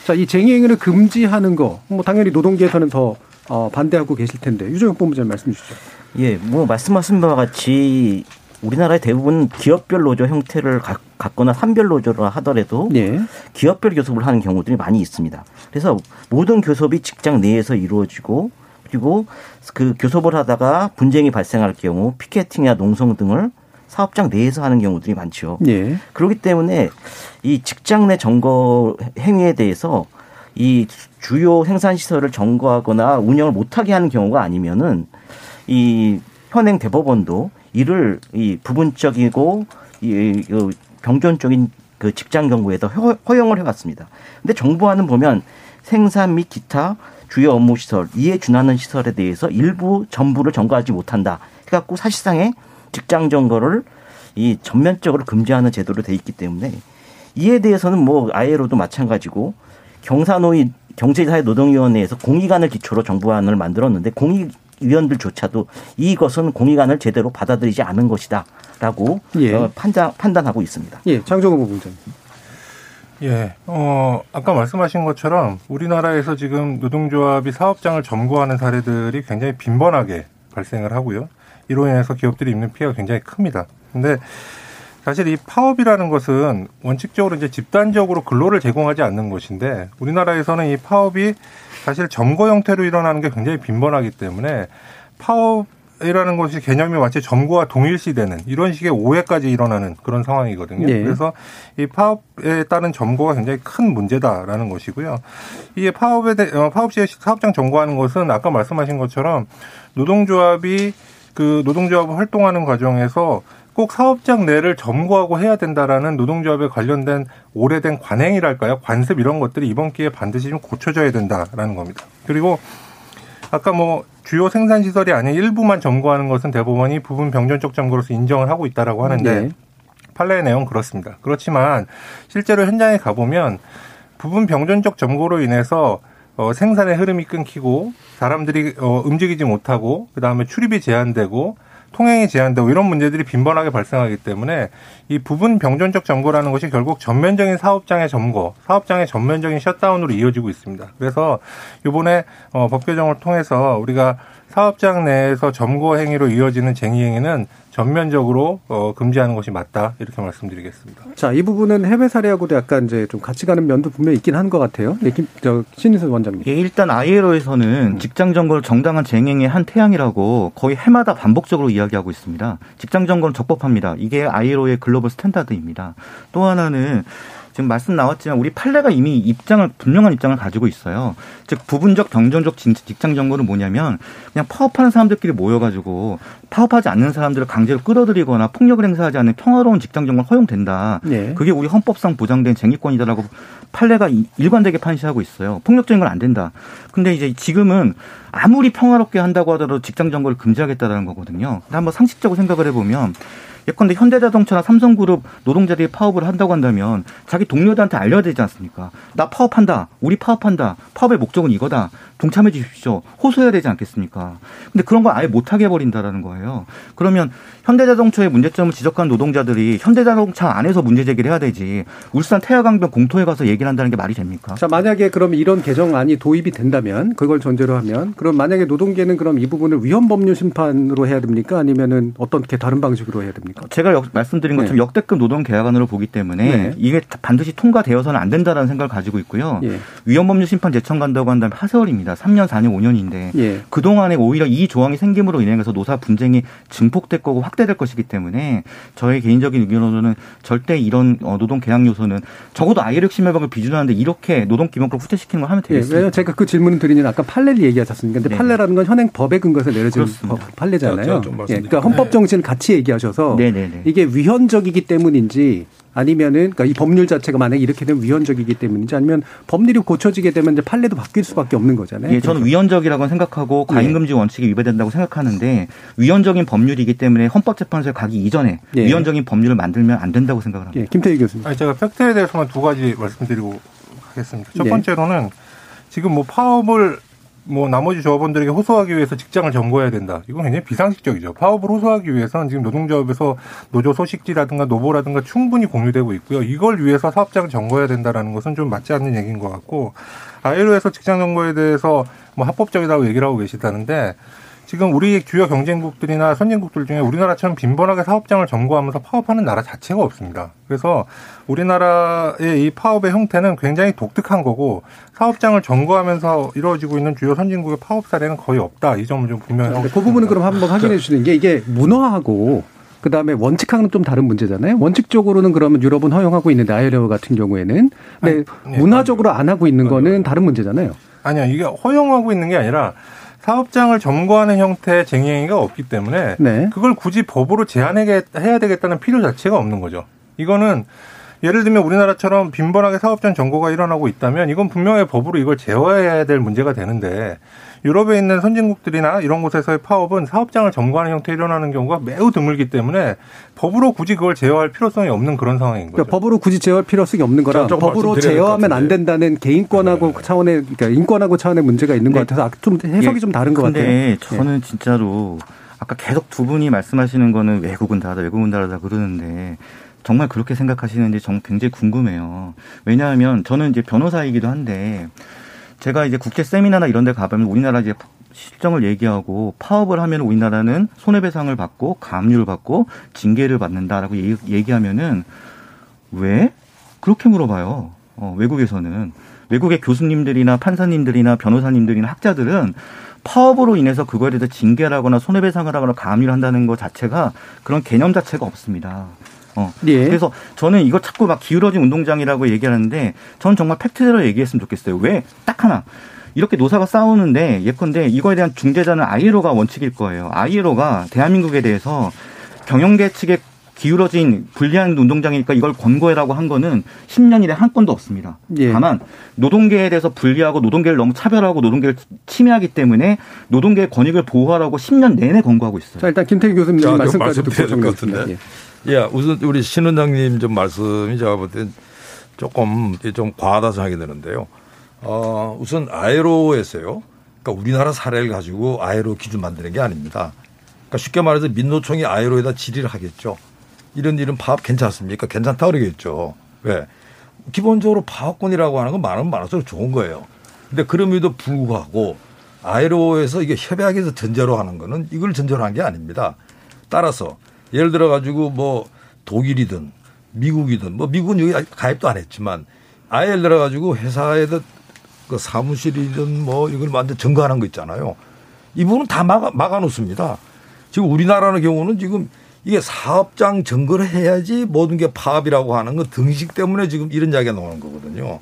자, 이 쟁의 행위를 금지하는 거, 뭐 당연히 노동계에서는 더 어, 반대하고 계실 텐데 유정혁 본부장님 말씀 주시죠. 예, 뭐 말씀하신 바와 같이 우리나라의 대부분 기업별 노조 형태를 갖거나 산별 노조를 하더라도 네. 기업별 교섭을 하는 경우들이 많이 있습니다. 그래서 모든 교섭이 직장 내에서 이루어지고 그리고 그 교섭을 하다가 분쟁이 발생할 경우 피켓팅이나 농성 등을 사업장 내에서 하는 경우들이 많죠. 네. 그렇기 때문에 이 직장 내 점거 행위에 대해서 이 주요 생산 시설을 점거하거나 운영을 못하게 하는 경우가 아니면은 이 현행 대법원도 이를 이 부분적이고 이, 이 병존적인 그 직장 경고에서 허용을 해왔습니다. 근데 정부와는 보면 생산 및 기타 주요 업무 시설 이에 준하는 시설에 대해서 일부 전부를 점거하지 못한다. 해갖고 사실상의 직장 점거를 이 전면적으로 금지하는 제도로 돼 있기 때문에 이에 대해서는 뭐 아예로도 마찬가지고 경사노위 경제사회 노동위원회에서 공익안을 기초로 정부안을 만들었는데 공익 위원들조차도 이것은 공익안을 제대로 받아들이지 않은 것이다라고 예. 어, 판단 판단하고 있습니다. 예, 장정호 부부장님. 예, 어, 아까 말씀하신 것처럼 우리나라에서 지금 노동조합이 사업장을 점거하는 사례들이 굉장히 빈번하게 발생을 하고요. 이로 인해서 기업들이 입는 피해가 굉장히 큽니다. 근데 사실 이 파업이라는 것은 원칙적으로 이제 집단적으로 근로를 제공하지 않는 것인데 우리나라에서는 이 파업이 사실 점거 형태로 일어나는 게 굉장히 빈번하기 때문에 파업 이라는 것이 개념이 마치 점거와 동일시되는 이런 식의 오해까지 일어나는 그런 상황이거든요. 네. 그래서 이 파업에 따른 점거가 굉장히 큰 문제다라는 것이고요. 이게 파업에 대, 어, 파업 시에 사업장 점거하는 것은 아까 말씀하신 것처럼 노동조합이 그 노동조합을 활동하는 과정에서 꼭 사업장 내를 점거하고 해야 된다라는 노동조합에 관련된 오래된 관행이랄까요? 관습 이런 것들이 이번 기회에 반드시 좀 고쳐져야 된다라는 겁니다. 그리고 아까 뭐 주요 생산 시설이 아닌 일부만 점거하는 것은 대법원이 부분 병전적 점거로서 인정을 하고 있다라고 하는데 네. 판례의 내용 은 그렇습니다. 그렇지만 실제로 현장에 가보면 부분 병전적 점거로 인해서 어, 생산의 흐름이 끊기고 사람들이 어, 움직이지 못하고 그 다음에 출입이 제한되고 통행이 제한되고 이런 문제들이 빈번하게 발생하기 때문에 이 부분 병전적 점거라는 것이 결국 전면적인 사업장의 점거, 사업장의 전면적인 셧다운으로 이어지고 있습니다. 그래서 이번에 어, 법 개정을 통해서 우리가 사업장 내에서 점거 행위로 이어지는 쟁의 행위는 전면적으로 어, 금지하는 것이 맞다 이렇게 말씀드리겠습니다. 자, 이 부분은 해외 사례하고도 약간 이제 좀 같이 가는 면도 분명히 있긴 한 것 같아요. 예, 김, 저, 신인선 원장님. 예, 일단 ILO에서는 직장 점거를 정당한 쟁의행위의 한 태양이라고 거의 해마다 반복적으로 이야기하고 있습니다. 직장 점거는 적법합니다. 이게 ILO의 global standard입니다. 또 하나는 지금 말씀 나왔지만 우리 판례가 이미 입장을 분명한 입장을 가지고 있어요. 즉 부분적 병존적 직장 점거는 뭐냐면 그냥 파업하는 사람들끼리 모여가지고 파업하지 않는 사람들을 강제로 끌어들이거나 폭력을 행사하지 않는 평화로운 직장 점거는 허용된다. 네. 그게 우리 헌법상 보장된 쟁의권이다라고 판례가 일관되게 판시하고 있어요. 폭력적인 건 안 된다. 근데 이제 지금은 아무리 평화롭게 한다고 하더라도 직장 점거를 금지하겠다라는 거거든요. 근데 한번 상식적으로 생각을 해보면 예컨대 현대자동차나 삼성그룹 노동자들이 파업을 한다고 한다면 자기 동료들한테 알려야 되지 않습니까? 나 파업한다. 우리 파업한다. 파업의 목적은 이거다. 동참해 주십시오. 호소해야 되지 않겠습니까? 근데 그런 걸 아예 못하게 해버린다라는 거예요. 그러면 현대자동차의 문제점을 지적한 노동자들이 현대자동차 안에서 문제 제기를 해야 되지 울산 태화강변 공터에 가서 얘기를 한다는 게 말이 됩니까? 자, 만약에 그럼 이런 개정안이 도입이 된다면 그걸 전제로 하면 그럼 만약에 노동계는 그럼 이 부분을 위헌 법률 심판으로 해야 됩니까? 아니면은 어떻게 다른 방식으로 해야 됩니까? 제가 역, 말씀드린 것처럼 네. 역대급 노동 계약안으로 보기 때문에 네. 이게 반드시 통과되어서는 안 된다라는 생각을 가지고 있고요. 예. 위헌 법률 심판 제청 간다고 한다면 하세월입니다. 3년, 4년, 5년인데 예. 그 동안에 오히려 이 조항이 생김으로 인해서 노사 분쟁이 증폭될 거고 확대될 것이기 때문에 저의 개인적인 의견으로는 절대 이런 어, 노동 계약 요소는 적어도 아이력 심해방을 비준하는데 이렇게 노동 기본권 후퇴시키는 걸 하면 예, 되겠습니다. 왜냐면 제가 그 질문을 드리는 아까 판례를 얘기하셨습니까? 근데 네. 판례라는 건 현행 법에 근거해서 내려진. 법, 판례잖아요. 제가 좀 예. 그러니까 헌법 정신을 같이 얘기하셔서 네네네. 이게 위헌적이기 때문인지 아니면은 그러니까 이 법률 자체가 만약에 이렇게 되면 위헌적이기 때문인지 아니면 법률이 고쳐지게 되면 이제 판례도 바뀔 수밖에 없는 거잖아요. 예, 저는 위헌적이라고 생각하고 예. 과잉금지 원칙이 위배된다고 생각하는데 위헌적인 법률이기 때문에 헌법재판소에 가기 이전에 예. 위헌적인 법률을 만들면 안 된다고 생각을 합니다. 예, 김태희 교수님. 아니 제가 팩트에 대해서만 두 가지 말씀드리고 하겠습니다. 첫 네. 번째로는 지금 뭐 파업을 뭐 나머지 조합원들에게 호소하기 위해서 직장을 점거해야 된다. 이건 굉장히 비상식적이죠. 파업을 호소하기 위해서는 지금 노동조합에서 노조 소식지라든가 노보라든가 충분히 공유되고 있고요. 이걸 위해서 사업장을 점거해야 된다라는 것은 좀 맞지 않는 얘기인 것 같고 아이로에서 직장 점거에 대해서 뭐 합법적이라고 얘기를 하고 계시다는데 지금 우리 주요 경쟁국들이나 선진국들 중에 우리나라처럼 빈번하게 사업장을 점거하면서 파업하는 나라 자체가 없습니다. 그래서 우리나라의 이 파업의 형태는 굉장히 독특한 거고 사업장을 점거하면서 이루어지고 있는 주요 선진국의 파업 사례는 거의 없다. 이 점을 좀 분명히 하고 그 부분은 그럼 한번 네. 확인해 주시는 게 이게 문화하고 그다음에 원칙하고는 좀 다른 문제잖아요. 원칙적으로는 그러면 유럽은 허용하고 있는데 아이르 같은 경우에는 근데 아니, 예, 문화적으로 안 하고 있는 거는 다른 문제잖아요. 아니요. 이게 허용하고 있는 게 아니라 사업장을 점거하는 형태의 쟁의행위가 없기 때문에 네. 그걸 굳이 법으로 제한하게 해야 되겠다는 필요 자체가 없는 거죠. 이거는 예를 들면 우리나라처럼 빈번하게 사업장 점거가 일어나고 있다면 이건 분명히 법으로 이걸 제어해야 될 문제가 되는데 유럽에 있는 선진국들이나 이런 곳에서의 파업은 사업장을 점거하는 형태로 일어나는 경우가 매우 드물기 때문에 법으로 굳이 그걸 제어할 필요성이 없는 그런 상황인 거죠. 그러니까 법으로 굳이 제어할 필요성이 없는 거라 법으로 제어하면 안. 된다는 개인권하고 차원의 그러니까 인권하고 차원의 문제가 있는 것 같아서 좀 해석이 예, 좀 다른 것 근데 같아요. 예. 저는 진짜로 아까 계속 두 분이 말씀하시는 거는 외국은 다르다, 외국은 다르다 그러는데 정말 그렇게 생각하시는지 정말 굉장히 궁금해요. 왜냐하면 저는 이제 변호사이기도 한데 제가 이제 국제 세미나나 이런 데 가보면 우리나라 이제 실정을 얘기하고 파업을 하면 우리나라는 손해배상을 받고 가압류를 받고 징계를 받는다라고 얘기 하면은 왜 그렇게 물어봐요. 어, 외국에서는 외국의 교수님들이나 판사님들이나 변호사님들이나 학자들은 파업으로 인해서 그거에 대해서 징계를 하거나 손해배상을 하거나 가압류를 한다는 것 자체가 그런 개념 자체가 없습니다. 어. 예. 그래서 저는 이거 자꾸 막 기울어진 운동장이라고 얘기하는데 저는 정말 팩트대로 얘기했으면 좋겠어요. 왜? 딱 하나. 이렇게 노사가 싸우는데 예컨대 이거에 대한 중재자는 아이로가 원칙일 거예요. 아이로가 대한민국에 대해서 경영계 측의 기울어진 불리한 운동장이니까 이걸 권고해라고 한 거는 10년 이래 한 건도 없습니다. 예. 다만 노동계에 대해서 불리하고 노동계를 너무 차별하고 노동계를 침해하기 때문에 노동계의 권익을 보호하라고 10년 내내 권고하고 있어요. 자, 일단 김태기 교수님 말씀까지 듣고. 예. 예, 우선 우리 신 원장님 좀 말씀이 제가 볼 땐 조금 좀 과하다 생각이 드는데요. 어, 우선 아에로에서요. 그러니까 우리나라 사례를 가지고 아에로 기준 만드는 게 아닙니다. 그러니까 쉽게 말해서 민노총이 아에로에다 질의를 하겠죠. 이런 일은 파업 괜찮습니까? 괜찮다 그러겠죠. 왜? 기본적으로 파업권이라고 하는 건 많으면 많을수록 좋은 거예요. 근데 그럼에도 불구하고 아에로에서 이게 협약에서 전제로 하는 거는 이걸 전제로 한 게 아닙니다. 따라서 예를 들어 가지고 뭐 독일이든 미국이든 뭐 미국은 여기 가입도 안 했지만 아예 예를 들어 가지고 회사에다 그 사무실이든 뭐 이걸 완전 증거하는 거 있잖아요. 이 부분은 다 막아, 막아 놓습니다. 지금 우리나라의 경우는 지금 이게 사업장 증거를 해야지 모든 게 파업이라고 하는 건 등식 때문에 지금 이런 이야기가 나오는 거거든요.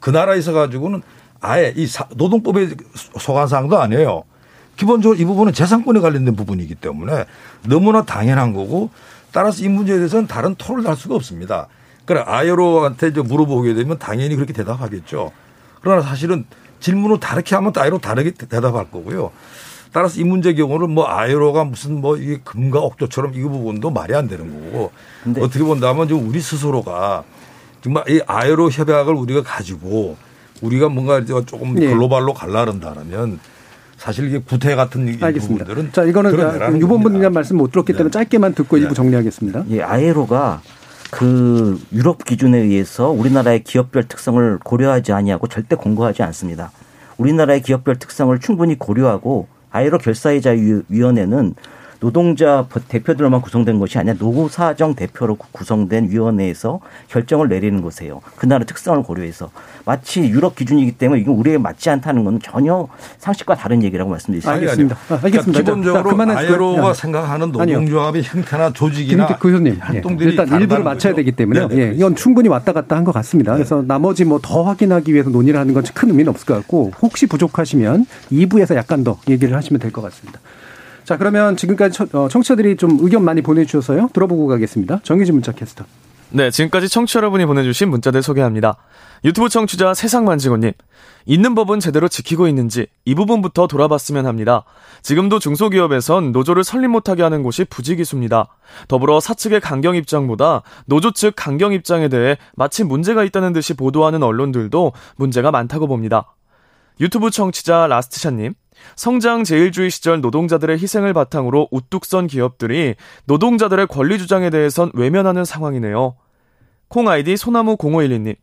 그 나라에 있어 가지고는 아예 이 노동법에 속한 사항도 아니에요. 기본적으로 이 부분은 재산권에 관련된 부분이기 때문에 너무나 당연한 거고 따라서 이 문제에 대해서는 다른 토론을 할 수가 없습니다. 그래 아이로한테 이제 물어보게 되면 당연히 그렇게 대답하겠죠. 그러나 사실은 질문을 다르게 하면 또 아이로 다르게 대답할 거고요. 따라서 이 문제 경우는 뭐 아이로가 무슨 뭐 이게 금과 옥조처럼 이 부분도 말이 안 되는 거고 어떻게 본다면 좀 우리 스스로가 정말 이 아이로 협약을 우리가 가지고 우리가 뭔가 조금 예. 글로벌로 갈라른다면 사실 이게 구태 같은 알겠습니다. 부분들은 자 이거는 유본부님 말씀 못 들었기 때문에 네. 짧게만 듣고 네. 일부 정리하겠습니다. 예, 아에로가 그 유럽 기준에 의해서 우리나라의 기업별 특성을 고려하지 아니하고 절대 공고하지 않습니다. 우리나라의 기업별 특성을 충분히 고려하고 아에로 결사이자 위원회는 노동자 대표들만 구성된 것이 아니라 노사정 대표로 구성된 위원회에서 결정을 내리는 것이에요. 그 나라 특성을 고려해서 마치 유럽 기준이기 때문에 이건 우리에 맞지 않다는 것은 전혀 상식과 다른 얘기라고 말씀드리겠습니다. 알겠습니다. 아, 알겠습니다. 그러니까 기본적으로 아이로가 생각하는 노동조합의 형태나 조직이나 교수님 예. 일단 일부를 맞춰야 되기 때문에 예. 이건 충분히 왔다 갔다 한 것 같습니다. 네. 그래서 나머지 뭐 더 확인하기 위해서 논의를 하는 건 큰 의미는 없을 것 같고 혹시 부족하시면 2부에서 약간 더 얘기를 하시면 될 것 같습니다. 자, 그러면 지금까지 어, 청취자들이 좀 의견 많이 보내주셔서요. 들어보고 가겠습니다. 정의진 문자 캐스터. 네, 지금까지 청취자 여러분이 보내주신 문자들 소개합니다. 유튜브 청취자 세상만지고님. 있는 법은 제대로 지키고 있는지 이 부분부터 돌아봤으면 합니다. 지금도 중소기업에선 노조를 설립 못하게 하는 곳이 부지기수입니다. 더불어 사측의 강경 입장보다 노조 측 강경 입장에 대해 마치 문제가 있다는 듯이 보도하는 언론들도 문제가 많다고 봅니다. 유튜브 청취자 라스트샷님. 성장 제일주의 시절 노동자들의 희생을 바탕으로 우뚝 선 기업들이 노동자들의 권리 주장에 대해선 외면하는 상황이네요. 콩 아이디 소나무 0512님.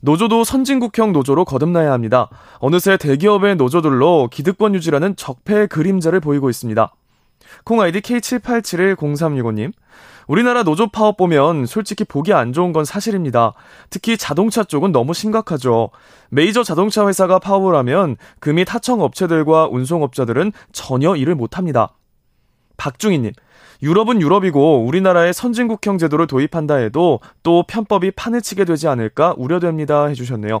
노조도 선진국형 노조로 거듭나야 합니다. 어느새 대기업의 노조들로 기득권 유지라는 적폐의 그림자를 보이고 있습니다. 콩 아이디 K78710365님. 우리나라 노조 파업 보면 솔직히 보기 안 좋은 건 사실입니다. 특히 자동차 쪽은 너무 심각하죠. 메이저 자동차 회사가 파업을 하면 그및 하청 업체들과 운송업자들은 전혀 일을 못 합니다. 박중희님. 유럽은 유럽이고 우리나라의 선진국형 제도를 도입한다 해도 또 편법이 판을 치게 되지 않을까 우려됩니다 해주셨네요.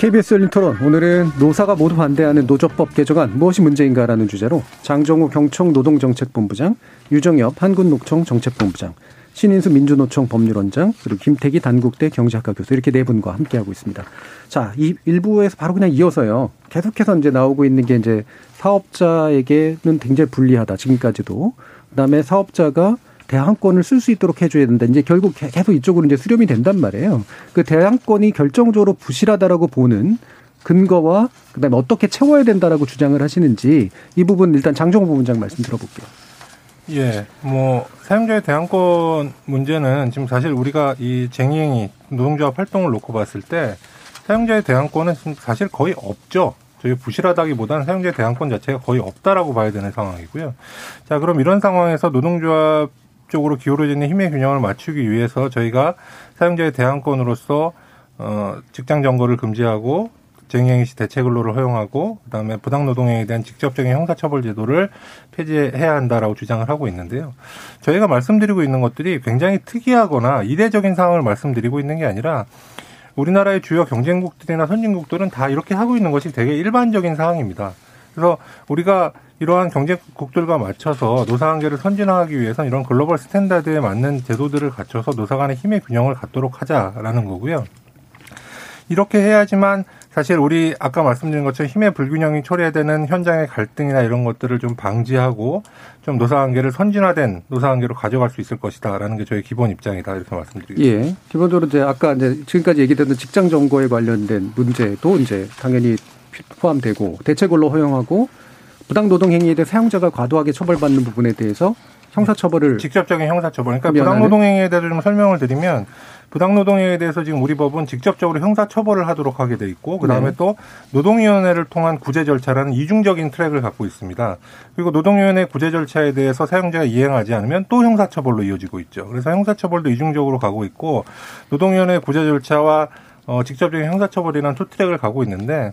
KBS 열린 토론 오늘은 노사가 모두 반대하는 노조법 개정안 무엇이 문제인가라는 주제로 장정우 경총 노동정책본부장, 유정엽 한국노총 정책본부장, 신인수 민주노총 법률원장 그리고 김태기 단국대 경제학과 교수 이렇게 네 분과 함께하고 있습니다. 자, 이 일부에서 바로 그냥 이어서요. 계속해서 이제 나오고 있는 게 이제 사업자에게는 굉장히 불리하다. 지금까지도 그다음에 사업자가 대항권을 쓸 수 있도록 해줘야 된다. 이제 결국 계속 이쪽으로 이제 수렴이 된단 말이에요. 그 대항권이 결정적으로 부실하다라고 보는 근거와 그다음에 어떻게 채워야 된다라고 주장을 하시는지 이 부분 일단 장정호 부원장 말씀 들어볼게요. 예, 뭐 사용자의 대항권 문제는 지금 사실 우리가 이 쟁의행위 노동조합 활동을 놓고 봤을 때 사용자의 대항권은 사실 거의 없죠. 저희 부실하다기보다는 사용자의 대항권 자체가 거의 없다라고 봐야 되는 상황이고요. 자, 그럼 이런 상황에서 노동조합 쪽으로 기울어지는 힘의 균형을 맞추기 위해서 저희가 사용자의 대항권으로서 어 직장 정거를 금지하고 쟁행위 시 대체 근로를 허용하고 그다음에 부당 노동행위에 대한 직접적인 형사처벌 제도를 폐지해야 한다라고 주장을 하고 있는데요. 저희가 말씀드리고 있는 것들이 굉장히 특이하거나 이례적인 상황을 말씀드리고 있는 게 아니라 우리나라의 주요 경쟁국들이나 선진국들은 다 이렇게 하고 있는 것이 되게 일반적인 상황입니다. 그래서 우리가 이러한 경제국들과 맞춰서 노사관계를 선진화하기 위해서는 이런 global standard에 맞는 제도들을 갖춰서 노사 간의 힘의 균형을 갖도록 하자라는 거고요. 이렇게 해야지만 사실 우리 아까 말씀드린 것처럼 힘의 불균형이 초래되는 현장의 갈등이나 이런 것들을 좀 방지하고 좀 노사관계를 선진화된 노사관계로 가져갈 수 있을 것이다라는 게 저희 기본 입장이다 이렇게 말씀드리겠습니다. 예, 기본적으로 이제 아까 이제 지금까지 얘기됐던 직장 점거에 관련된 문제도 이제 당연히 포함되고 대체근로 허용하고 부당 노동 행위에 대해 사용자가 과도하게 처벌받는 부분에 대해서 형사처벌을 직접적인 형사처벌. 그러니까 부당 노동 행위에 대해서 좀 설명을 드리면 부당 노동행위에 대해서 지금 우리 법은 직접적으로 형사 처벌을 하도록 하게 돼 있고 그다음에 네. 또 노동위원회를 통한 구제 절차라는 이중적인 트랙을 갖고 있습니다. 그리고 노동위원회 구제 절차에 대해서 사용자가 이행하지 않으면 또 형사 처벌로 이어지고 있죠. 그래서 형사 처벌도 이중적으로 가고 있고 노동위원회 구제 절차와 어, 직접적인 형사처벌이라는 two track을 가고 있는데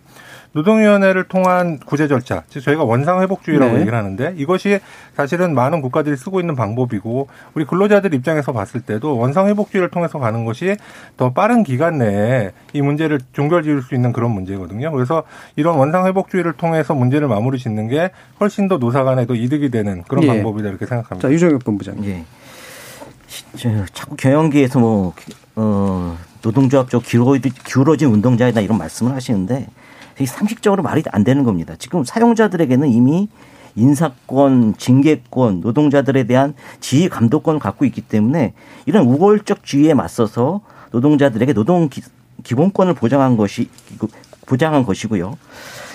노동위원회를 통한 구제 절차, 즉 저희가 원상회복주의라고 네. 얘기를 하는데 이것이 사실은 많은 국가들이 쓰고 있는 방법이고 우리 근로자들 입장에서 봤을 때도 원상회복주의를 통해서 가는 것이 더 빠른 기간 내에 이 문제를 종결 지을 수 있는 그런 문제거든요. 그래서 이런 원상회복주의를 통해서 문제를 마무리 짓는 게 훨씬 더 노사 간에도 이득이 되는 그런 예. 방법이다 이렇게 생각합니다. 자, 유정혁 본부장님. 예. 자꾸 경영계에서 뭐, 어, 노동조합 쪽 기울어진 운동자이다 이런 말씀을 하시는데 되게 상식적으로 말이 안 되는 겁니다. 지금 사용자들에게는 이미 인사권, 징계권, 노동자들에 대한 지휘 감독권을 갖고 있기 때문에 이런 우월적 주의에 맞서서 노동자들에게 노동 기 본권을 보장한 것이 보장한 것이고요.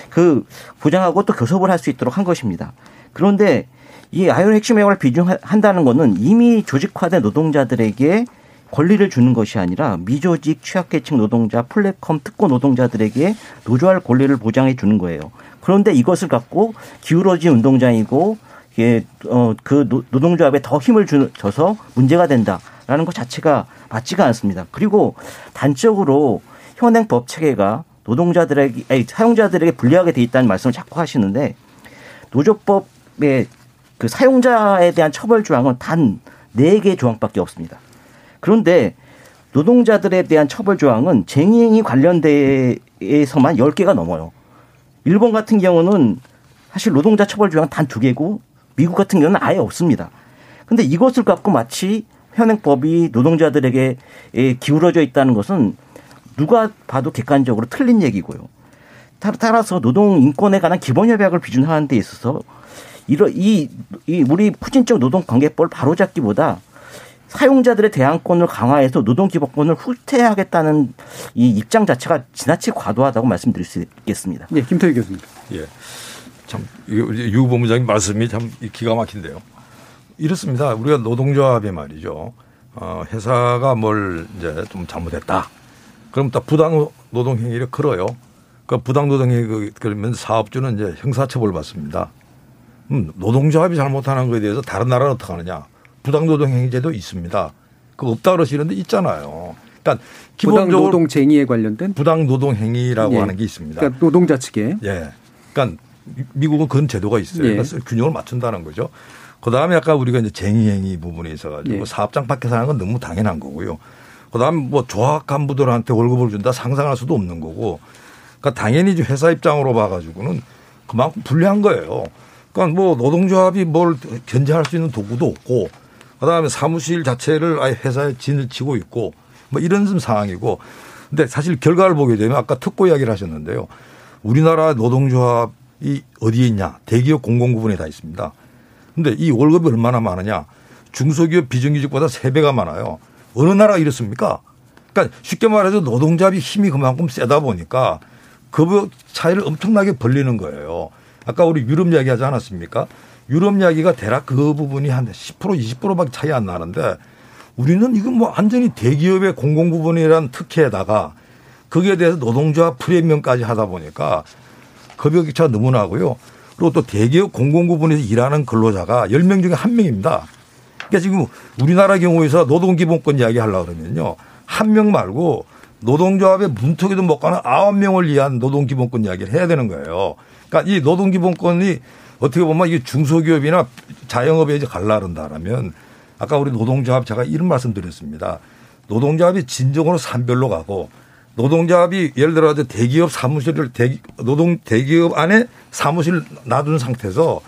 그 보장하고 또 교섭을 할 수 있도록 한 것입니다. 그런데 이 아이온 핵심 회원을 비중한다는 것은 이미 조직화된 노동자들에게 권리를 주는 것이 아니라 미조직 취약계층 노동자 플랫폼 특권 노동자들에게 노조할 권리를 보장해 주는 거예요. 그런데 이것을 갖고 기울어진 운동장이고 예, 어, 그 노동조합에 더 힘을 주, 줘서 문제가 된다라는 것 자체가 맞지가 않습니다. 그리고 단적으로 현행 법 체계가 노동자들에게, 아니, 사용자들에게 불리하게 돼 있다는 말씀을 자꾸 하시는데 노조법의 그 사용자에 대한 처벌 조항은 단 네 개의 조항밖에 없습니다. 그런데 노동자들에 대한 처벌 조항은 쟁의행위 관련돼서만 10개가 넘어요. 일본 같은 경우는 사실 노동자 처벌 조항 단 두 개고 미국 같은 경우는 아예 없습니다. 근데 이것을 갖고 마치 현행법이 노동자들에게 기울어져 있다는 것은 누가 봐도 객관적으로 틀린 얘기고요. 따라서 노동 인권에 관한 기본 협약을 비준하는 데 있어서 이런 이, 이 우리 후진적 노동 관계법을 바로잡기보다 사용자들의 대항권을 강화해서 노동기본권을 후퇴하겠다는 이 입장 자체가 지나치게 과도하다고 말씀드릴 수 있겠습니다. 예, 김태희 교수님. 예. 참, 유 본부장님 말씀이 참 기가 막힌데요. 이렇습니다. 우리가 노동조합이 말이죠. 어, 회사가 뭘 이제 좀 잘못했다. 그럼 또 부당 노동행위를 걸어요. 그 부당 노동행위 그러면 사업주는 이제 형사처벌 받습니다. 음, 노동조합이 잘못하는 것에 대해서 다른 나라는 어떻게 하느냐. 부당노동행위제도 있습니다. 그 없다 그러시는데 있잖아요. 그러니까 기본적으로 부당노동쟁의에 관련된 부당노동행위라고 예. 하는 게 있습니다. 그러니까 노동자 측에 예. 그러니까 미국은 그런 제도가 있어요. 예. 그래서 균형을 맞춘다는 거죠. 그 다음에 아까 우리가 이제 쟁의행위 부분에 있어가지고 예. 사업장 밖에서 하는 건 너무 당연한 거고요. 그 다음 뭐 조합 간부들한테 월급을 준다 상상할 수도 없는 거고. 그러니까 당연히 회사 입장으로 봐가지고는 그만큼 불리한 거예요. 그러니까 뭐 노동조합이 뭘 견제할 수 있는 도구도 없고 그 다음에 사무실 자체를 아예 회사에 진을 치고 있고 뭐 이런 좀 상황이고 근데 사실 결과를 보게 되면 아까 특고 이야기를 하셨는데요. 우리나라 노동조합이 어디에 있냐. 대기업 공공부분에 다 있습니다. 근데 이 월급이 얼마나 많으냐. 중소기업 비정규직보다 세배가 많아요. 어느 나라가 이렇습니까? 그러니까 쉽게 말해서 노동조합이 힘이 그만큼 세다 보니까 그 차이를 엄청나게 벌리는 거예요. 아까 우리 유럽 이야기 하지 않았습니까? 유럽 이야기가 대략 그 부분이 한 10% 20%밖에 차이 안 나는데 우리는 이건 뭐 완전히 대기업의 공공 부분이라는 특혜에다가 거기에 대해서 노동조합 프리미엄까지 하다 보니까 급여 차가 너무 나고요. 그리고 또 대기업 공공 부분에서 일하는 근로자가 10명 중에 한 명입니다. 그러니까 지금 우리나라 경우에서 노동기본권 이야기 하려고 그러면요. 한 명 말고 노동조합의 문턱에도 못 가는 아홉 명을 위한 노동기본권 이야기를 해야 되는 거예요. 그러니까 이 노동기본권이 어떻게 보면 이게 중소기업이나 자영업에 이제 갈라 그런다라면 아까 우리 노동조합 제가 이런 말씀 드렸습니다. 노동조합이 진정으로 산별로 가고 노동조합이 예를 들어서 대기업 사무실을 대기, 노동 대기업 안에 사무실 놔둔 상태에서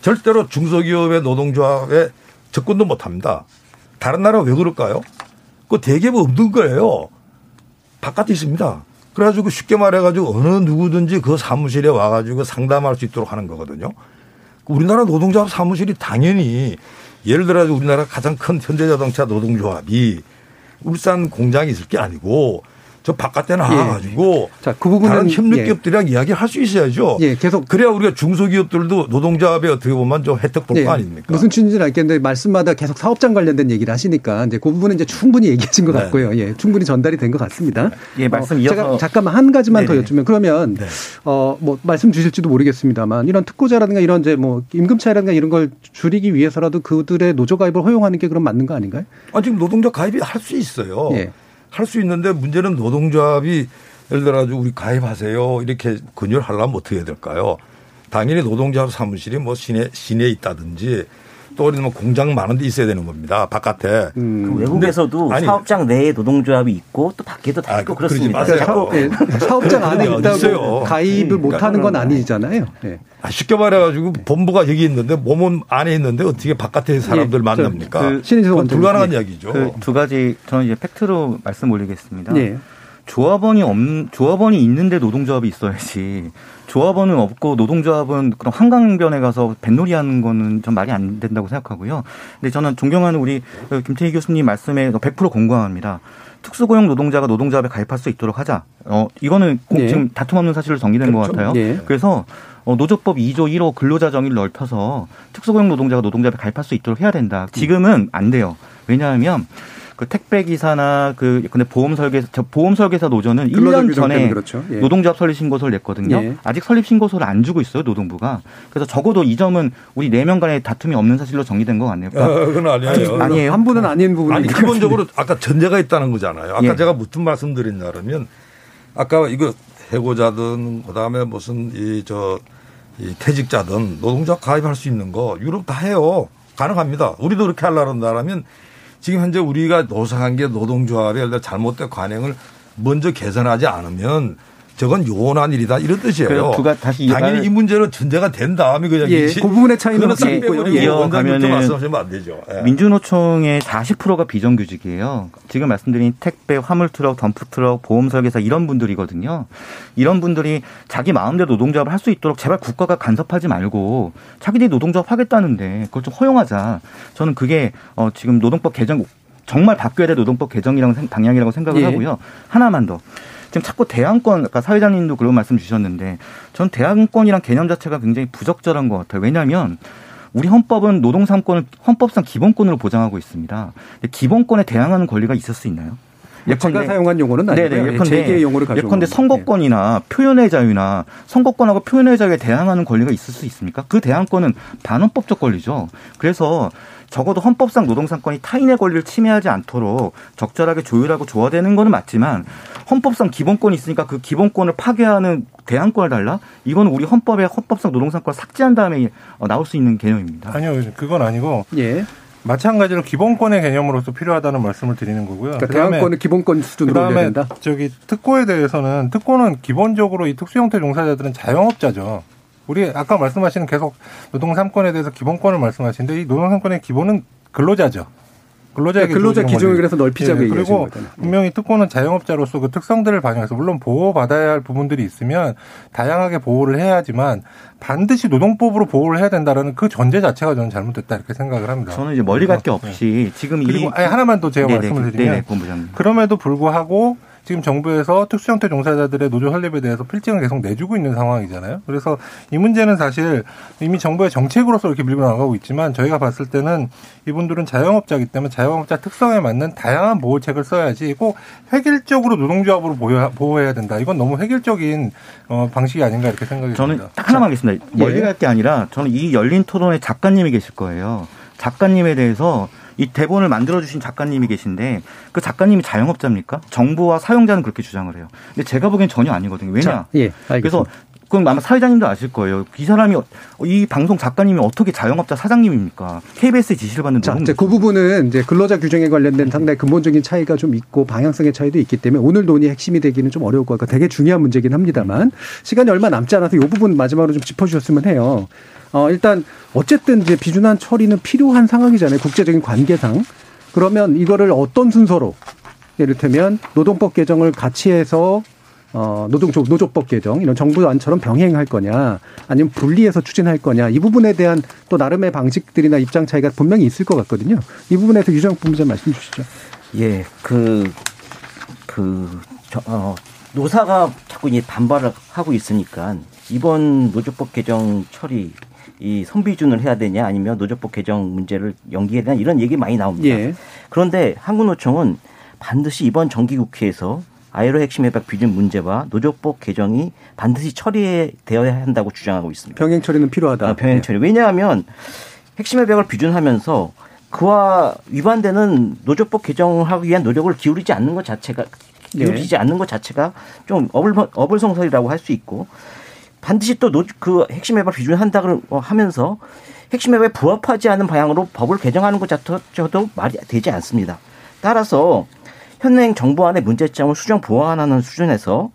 절대로 중소기업의 노동조합에 접근도 못 합니다. 다른 나라 왜 그럴까요? 그 대기업은 없는 거예요. 바깥에 있습니다. 그래가지고 쉽게 말해가지고 어느 누구든지 그 사무실에 와가지고 상담할 수 있도록 하는 거거든요. 우리나라 노동조합 사무실이 당연히 예를 들어서 우리나라 가장 큰 현대자동차 노동조합이 울산 공장이 있을 게 아니고 저 바깥에 나와가지고 자, 그 부분은 다른 협력 예. 기업들이랑 이야기할 수 있어야죠. 예, 계속 그래야 우리가 중소기업들도 노동조합에 어떻게 보면 좀 혜택 볼거 네. 아닙니까? 무슨 취지인지는 알겠는데 말씀마다 계속 사업장 관련된 얘기를 하시니까 이제 그 부분은 이제 충분히 얘기하신 것 네. 같고요. 예, 충분히 전달이 된 것 같습니다. 예, 말씀 어, 이어서- 제가 잠깐만 한 가지만 더 네네. 여쭈면 그러면 네. 어뭐 말씀 주실지도 모르겠습니다만 이런 특고자라든가 이런 이제 뭐 임금 차이라든가 이런 걸 줄이기 위해서라도 그들의 노조 가입을 허용하는 게 그럼 맞는 거 아닌가요? 아, 지금 노동조합 가입이 할 수 있어요. 예. 할 수 있는데 문제는 노동조합이 예를 들어가지고 우리 가입하세요. 이렇게 권유를 하려면 어떻게 해야 될까요? 당연히 노동조합 사무실이 뭐 시내, 시내에 있다든지 또 우리는 뭐 공장 많은 데 있어야 되는 겁니다. 바깥에. 음. 그 외국에서도 근데- 아니, 사업장 내에 노동조합이 있고 또 밖에도 다 아, 있고 그러지 그렇습니다. 자꾸 예, *laughs* 사업장 안에 있다고 있어요? 가입을 못 하는 건 아니잖아요. 예. 아, 쉽게 말해가지고 본부가 여기 있는데 몸은 안에 있는데 어떻게 바깥에 사람들 예, 만납니까? 저, 그 그건. 불가능한 예. 이야기죠. 그 두 가지 저는 이제 팩트로 말씀 올리겠습니다. 예. 조합원이 없 조합원이 있는데 노동조합이 있어야지. 조합원은 없고 노동조합은 그런 한강변에 가서 뱃놀이 하는 거는 전 말이 안 된다고 생각하고요. 근데 저는 존경하는 우리 그 김태희 교수님 말씀에 100% 공감합니다. 특수고용 노동자가 노동조합에 가입할 수 있도록 하자. 어, 이거는 공- 네. 지금 다툼 없는 사실로 정리된 것 같아요. 네. 그래서 어, 노조법 2조 1호 근로자 정의를 넓혀서 특수고용 노동자가 노동조합에 가입할 수 있도록 해야 된다. 지금은 안 돼요. 왜냐하면 그 택배 기사나 그 근데 보험 설계 저 보험 설계사 노조는 근로자 1년 규정 전에 그렇죠. 예. 노동조합 설립 신고서를 냈거든요. 예. 아직 설립 신고서를 안 주고 있어요 노동부가. 그래서 적어도 이 점은 우리 네 명 간의 다툼이 없는 사실로 정리된 것 같네요. 그러니까 아, 그건 아니에요. 아니 에요. 한 분은 아닌 부분이 아니 기본적으로 아까 전제가 있다는 거잖아요. 아까 예. 제가 무슨 말씀드렸냐 그러면 아까 이거 해고자든 그다음에 무슨 이저이 퇴직자든 노동자 가입할 수 있는 거 유럽 다 해요. 가능합니다. 우리도 그렇게 하려고 한다면 지금 현재 우리가 노사관계 노동조합의 잘못된 관행을 먼저 개선하지 않으면 저건 요원한 일이다 이런 뜻이에요. 그 당연히 이 문제는 전제가 된 다음에 그 예. 그 부분의 차이는. 빼버리고 예. 원장님도 이어가면은 말씀하시면 안 되죠. 예. 민주노총의 40%가 비정규직이에요. 지금 말씀드린 택배, 화물트럭, 덤프트럭, 보험설계사 이런 분들이거든요. 이런 분들이 자기 마음대로 노동조합을 할 수 있도록 제발 국가가 간섭하지 말고 자기들이 노동조합 하겠다는데 그걸 좀 허용하자. 저는 그게 어, 지금 노동법 개정 정말 바뀌어야 될 노동법 개정이라고 생- 방향이라고 생각을 예. 하고요. 하나만 더. 지금 자꾸 대항권, 아까 사회자님도 그런 말씀 주셨는데, 전 대항권이란 개념 자체가 굉장히 부적절한 것 같아요. 왜냐하면 우리 헌법은 노동 3권을 헌법상 기본권으로 보장하고 있습니다. 근데 기본권에 대항하는 권리가 있을 수 있나요? 제가 사용한 용어는 아니고요. 네네, 예, 예컨대, 용어를 가져온 예컨대. 선거권이나 표현의 자유나 선거권하고 표현의 자유에 대항하는 권리가 있을 수 있습니까? 그 대항권은 반헌법적 권리죠. 그래서 적어도 헌법상 노동상권이 타인의 권리를 침해하지 않도록 적절하게 조율하고 조화되는 거는 맞지만 헌법상 기본권이 있으니까 그 기본권을 파괴하는 대항권을 달라? 이건 우리 헌법에 헌법상 노동상권을 삭제한 다음에 어, 나올 수 있는 개념입니다. 아니요, 그건 아니고 예. 마찬가지로 기본권의 개념으로서 필요하다는 말씀을 드리는 거고요. 그러니까 대항권을 기본권 수준으로 올려야 된다. 저기 특고에 대해서는 특고는 기본적으로 이 특수형태 종사자들은 자영업자죠. 우리 아까 말씀하시는 계속 노동 3권에 대해서 기본권을 말씀하시는데 이 노동 3권의 기본은 근로자죠. 근로자에게 그러니까 근로자 기준을. 그래서 넓히자고 예, 얘기하시는 그리고 거잖아요. 분명히 특권은 자영업자로서 그 특성들을 반영해서 물론 보호받아야 할 부분들이 있으면 다양하게 보호를 해야 하지만 반드시 노동법으로 보호를 해야 된다라는 그 전제 자체가 저는 잘못됐다 이렇게 생각을 합니다. 저는 이제 머리 갈 게 없이 지금 이 그리고 아니, 하나만 더 제가 네네, 말씀을 드리면 네네, 본부장님. 그럼에도 불구하고 지금 정부에서 특수형태 종사자들의 노조 설립에 대해서 필증을 계속 내주고 있는 상황이잖아요. 그래서 이 문제는 사실 이미 정부의 정책으로서 이렇게 밀고 나가고 있지만 저희가 봤을 때는 이분들은 자영업자이기 때문에 자영업자 특성에 맞는 다양한 보호책을 써야지 꼭 획일적으로 노동조합으로 보호- 보호해야 된다. 이건 너무 획일적인 어, 방식이 아닌가 이렇게 생각이 저는 듭니다. 딱 하나만 하겠습니다. 멀리 예. 갈게 아니라 저는 이 열린 토론에 작가님이 계실 거예요. 작가님에 대해서 이 대본을 만들어주신 작가님이 계신데 그 작가님이 자영업자입니까? 정부와 사용자는 그렇게 주장을 해요. 근데 제가 보기엔 전혀 아니거든요. 왜냐? 자, 예. 그래서 그럼 아마 사회자님도 아실 거예요. 이 사람이 이 방송 작가님이 어떻게 자영업자 사장님입니까? KBS의 지시를 받는 자, 이제 그 부분은 이제 근로자 규정에 관련된 상당히 근본적인 차이가 좀 있고 방향성의 차이도 있기 때문에 오늘 논의 핵심이 되기는 좀 어려울 것 같고 되게 중요한 문제긴 합니다만 시간이 얼마 남지 않아서 이 부분 마지막으로 좀 짚어주셨으면 해요. 어, 일단 어쨌든 이제 비준한 처리는 필요한 상황이잖아요. 국제적인 관계상. 그러면 이거를 어떤 순서로 예를테면 노동법 개정을 같이 해서 어, 노동 노조법 개정 이런 정부 안처럼 병행할 거냐 아니면 분리해서 추진할 거냐 이 부분에 대한 또 나름의 방식들이나 입장 차이가 분명히 있을 것 같거든요. 이 부분에서 유정 본부장 말씀 주시죠. 예, 그, 그, 저, 어, 노사가 자꾸 이제 반발을 하고 있으니까 이번 노조법 개정 처리 이 선비준을 해야 되냐 아니면 노조법 개정 문제를 연기해야 되냐 이런 얘기 많이 나옵니다. 예. 그런데 한국노총은 반드시 이번 정기국회에서 아이로 핵심 협약 비준 문제와 노조법 개정이 반드시 처리되어야 한다고 주장하고 있습니다. 병행 처리는 필요하다. 아, 병행 처리. 왜냐하면 핵심 협약을 비준하면서 그와 위반되는 노조법 개정을 하기 위한 노력을 기울이지 않는 것 자체가 기울이지 않는 것 자체가 좀 어불 어불성설이라고 할 수 있고 반드시 또 그 핵심 협약 비준한다 고 하면서 핵심 협약에 부합하지 않은 방향으로 법을 개정하는 것 자체도 말이 되지 않습니다. 따라서 현행 정부안의 문제점을 수정 보완하는 수준에서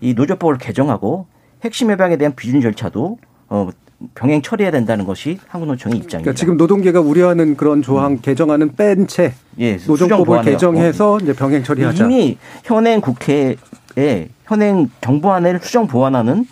이 노조법을 개정하고 핵심 협약에 대한 비준 절차도 어, 병행 처리해야 된다는 것이 한국노총의 입장입니다. 그러니까 지금 노동계가 우려하는 그런 조항 개정안은 뺀채 예, 수정 노정법을 보완해요. 개정해서 이제 병행 처리하자. 이미 현행 국회에 현행 정부안을 수정 보완하는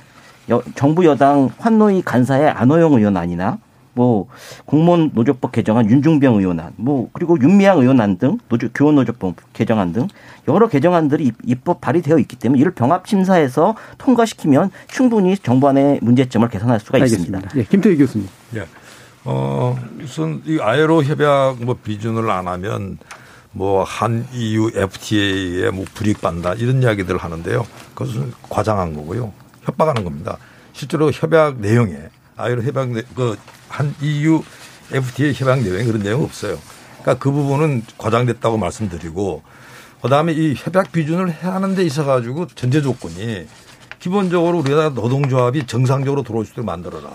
여- 정부 여당 환노위 간사의 안호영 의원안이나 뭐 공무원 노조법 개정안 윤중병 의원안, 뭐 그리고 윤미향 의원안 등 노조 교원 노조법 개정안 등 여러 개정안들이 입- 입법 발의되어 있기 때문에 이를 병합 심사해서 통과시키면 충분히 정부안의 문제점을 개선할 수가 있습니다. 알겠습니다. 예, 김태희 교수님. 예. 어, 우선 이 아이로 협약 뭐 비준을 안 하면 뭐 한 EU FTA에 뭐 불이익받는다 이런 이야기들을 하는데요. 그것은 과장한 거고요. 협박하는 겁니다. 실제로 협약 내용에 아이로 협약 그한 EU FTA 협약 내용에 그런 내용 없어요. 그러니까 그 부분은 과장됐다고 말씀드리고 그다음에 이 협약 비준을 해야 하는 데 있어 가지고 전제 조건이 기본적으로 우리나라 노동조합이 정상적으로 들어올 수 있도록 만들어라.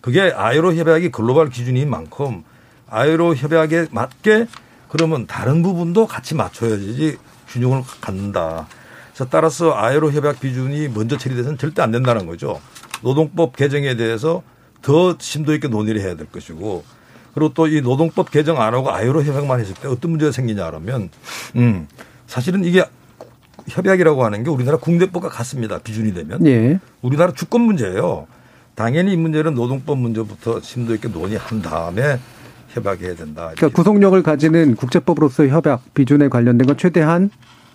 그게 아이로 협약이 글로벌 기준인 만큼 아이로 협약에 맞게 그러면 다른 부분도 같이 맞춰야지 균형을 갖는다. 그래서 따라서 아이로 협약 비준이 먼저 처리돼서는 절대 안 된다는 거죠. 노동법 개정에 대해서 더 심도 있게 논의를 해야 될 것이고 그리고 또 이 노동법 개정 안 하고 아이로 협약만 했을 때 어떤 문제가 생기냐 그러면 음 사실은 이게 협약이라고 하는 게 우리나라 국내법과 같습니다. 비준이 되면. 예. 우리나라 주권 문제예요. 당연히 이 문제는 노동법 문제부터 심도 있게 논의한 다음에 협약해야 된다. 그러니까 구속력을 가지는 국제법으로서의 협약 비준에 관련된 건 최대한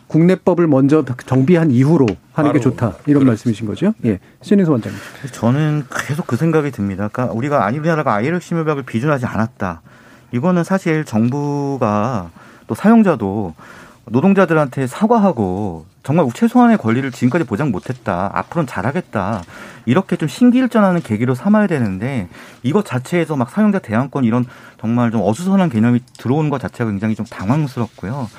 국내법을 먼저 정비한 이후로 하는 게 좋다. 이런 말씀이신 거죠? 예. 신인수 원장님. 저는 계속 그 생각이 듭니다. 그러니까 우리가 아니 우리나라가 아이를 심협약을 비준하지 않았다. 이거는 사실 정부가 또 사용자도 노동자들한테 사과하고 정말 최소한의 권리를 지금까지 보장 못했다. 앞으로는 잘하겠다. 이렇게 좀 신기일전하는 계기로 삼아야 되는데 이것 자체에서 막 사용자 대항권 이런 정말 좀 어수선한 개념이 들어오는 것 자체가 굉장히 좀 당황스럽고요.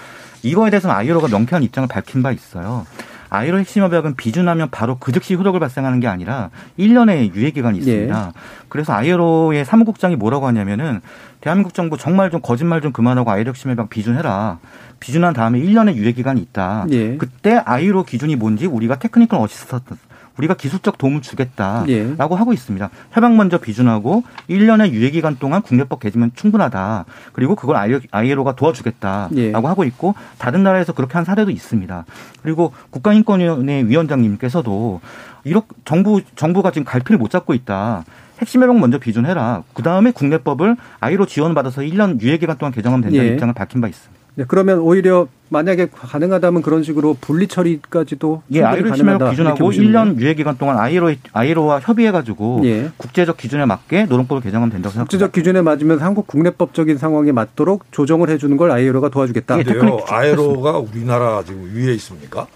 이거에 대해서는 ILO가 명쾌한 입장을 밝힌 바 있어요. ILO 핵심 협약은 비준하면 바로 그 즉시 효력을 발생하는 게 아니라 1년의 유예 기간이 있습니다. 예. 그래서 ILO의 사무국장이 뭐라고 하냐면은 대한민국 정부 정말 좀 거짓말 좀 그만하고 ILO 핵심 협약 비준해라. 비준한 다음에 1년의 유예 기간이 있다. 예. 그때 ILO 기준이 뭔지 우리가 technical assistant 우리가 기술적 도움을 주겠다라고 예. 하고 있습니다. 협약 먼저 비준하고 1년의 유예 기간 동안 국내법 개정면 충분하다. 그리고 그걸 아이에로가 도와주겠다라고 예. 하고 있고 다른 나라에서 그렇게 한 사례도 있습니다. 그리고 국가인권위원회 위원장님께서도 이렇게 정부 정부가 지금 갈피를 못 잡고 있다. 핵심 협약 먼저 비준해라. 그 다음에 국내법을 아이로 지원받아서 1년 유예 기간 동안 개정하면 된다는 예. 입장을 밝힌 바 있습니다. 네, 그러면 오히려 만약에 가능하다면 그런 식으로 분리 처리까지도 예, 아이로 심의력 기준하고 1년 유예 기간 동안 아이로 아이로와 협의해 가지고 예. 국제적 기준에 맞게 노동법을 개정하면 된다고 생각합니다. 국제적 기준에 맞으면 한국 국내법적인 상황에 맞도록 조정을 해 주는 걸 아이로가 도와주겠다. 예, 아이로가 우리나라 지금 위에 있습니까?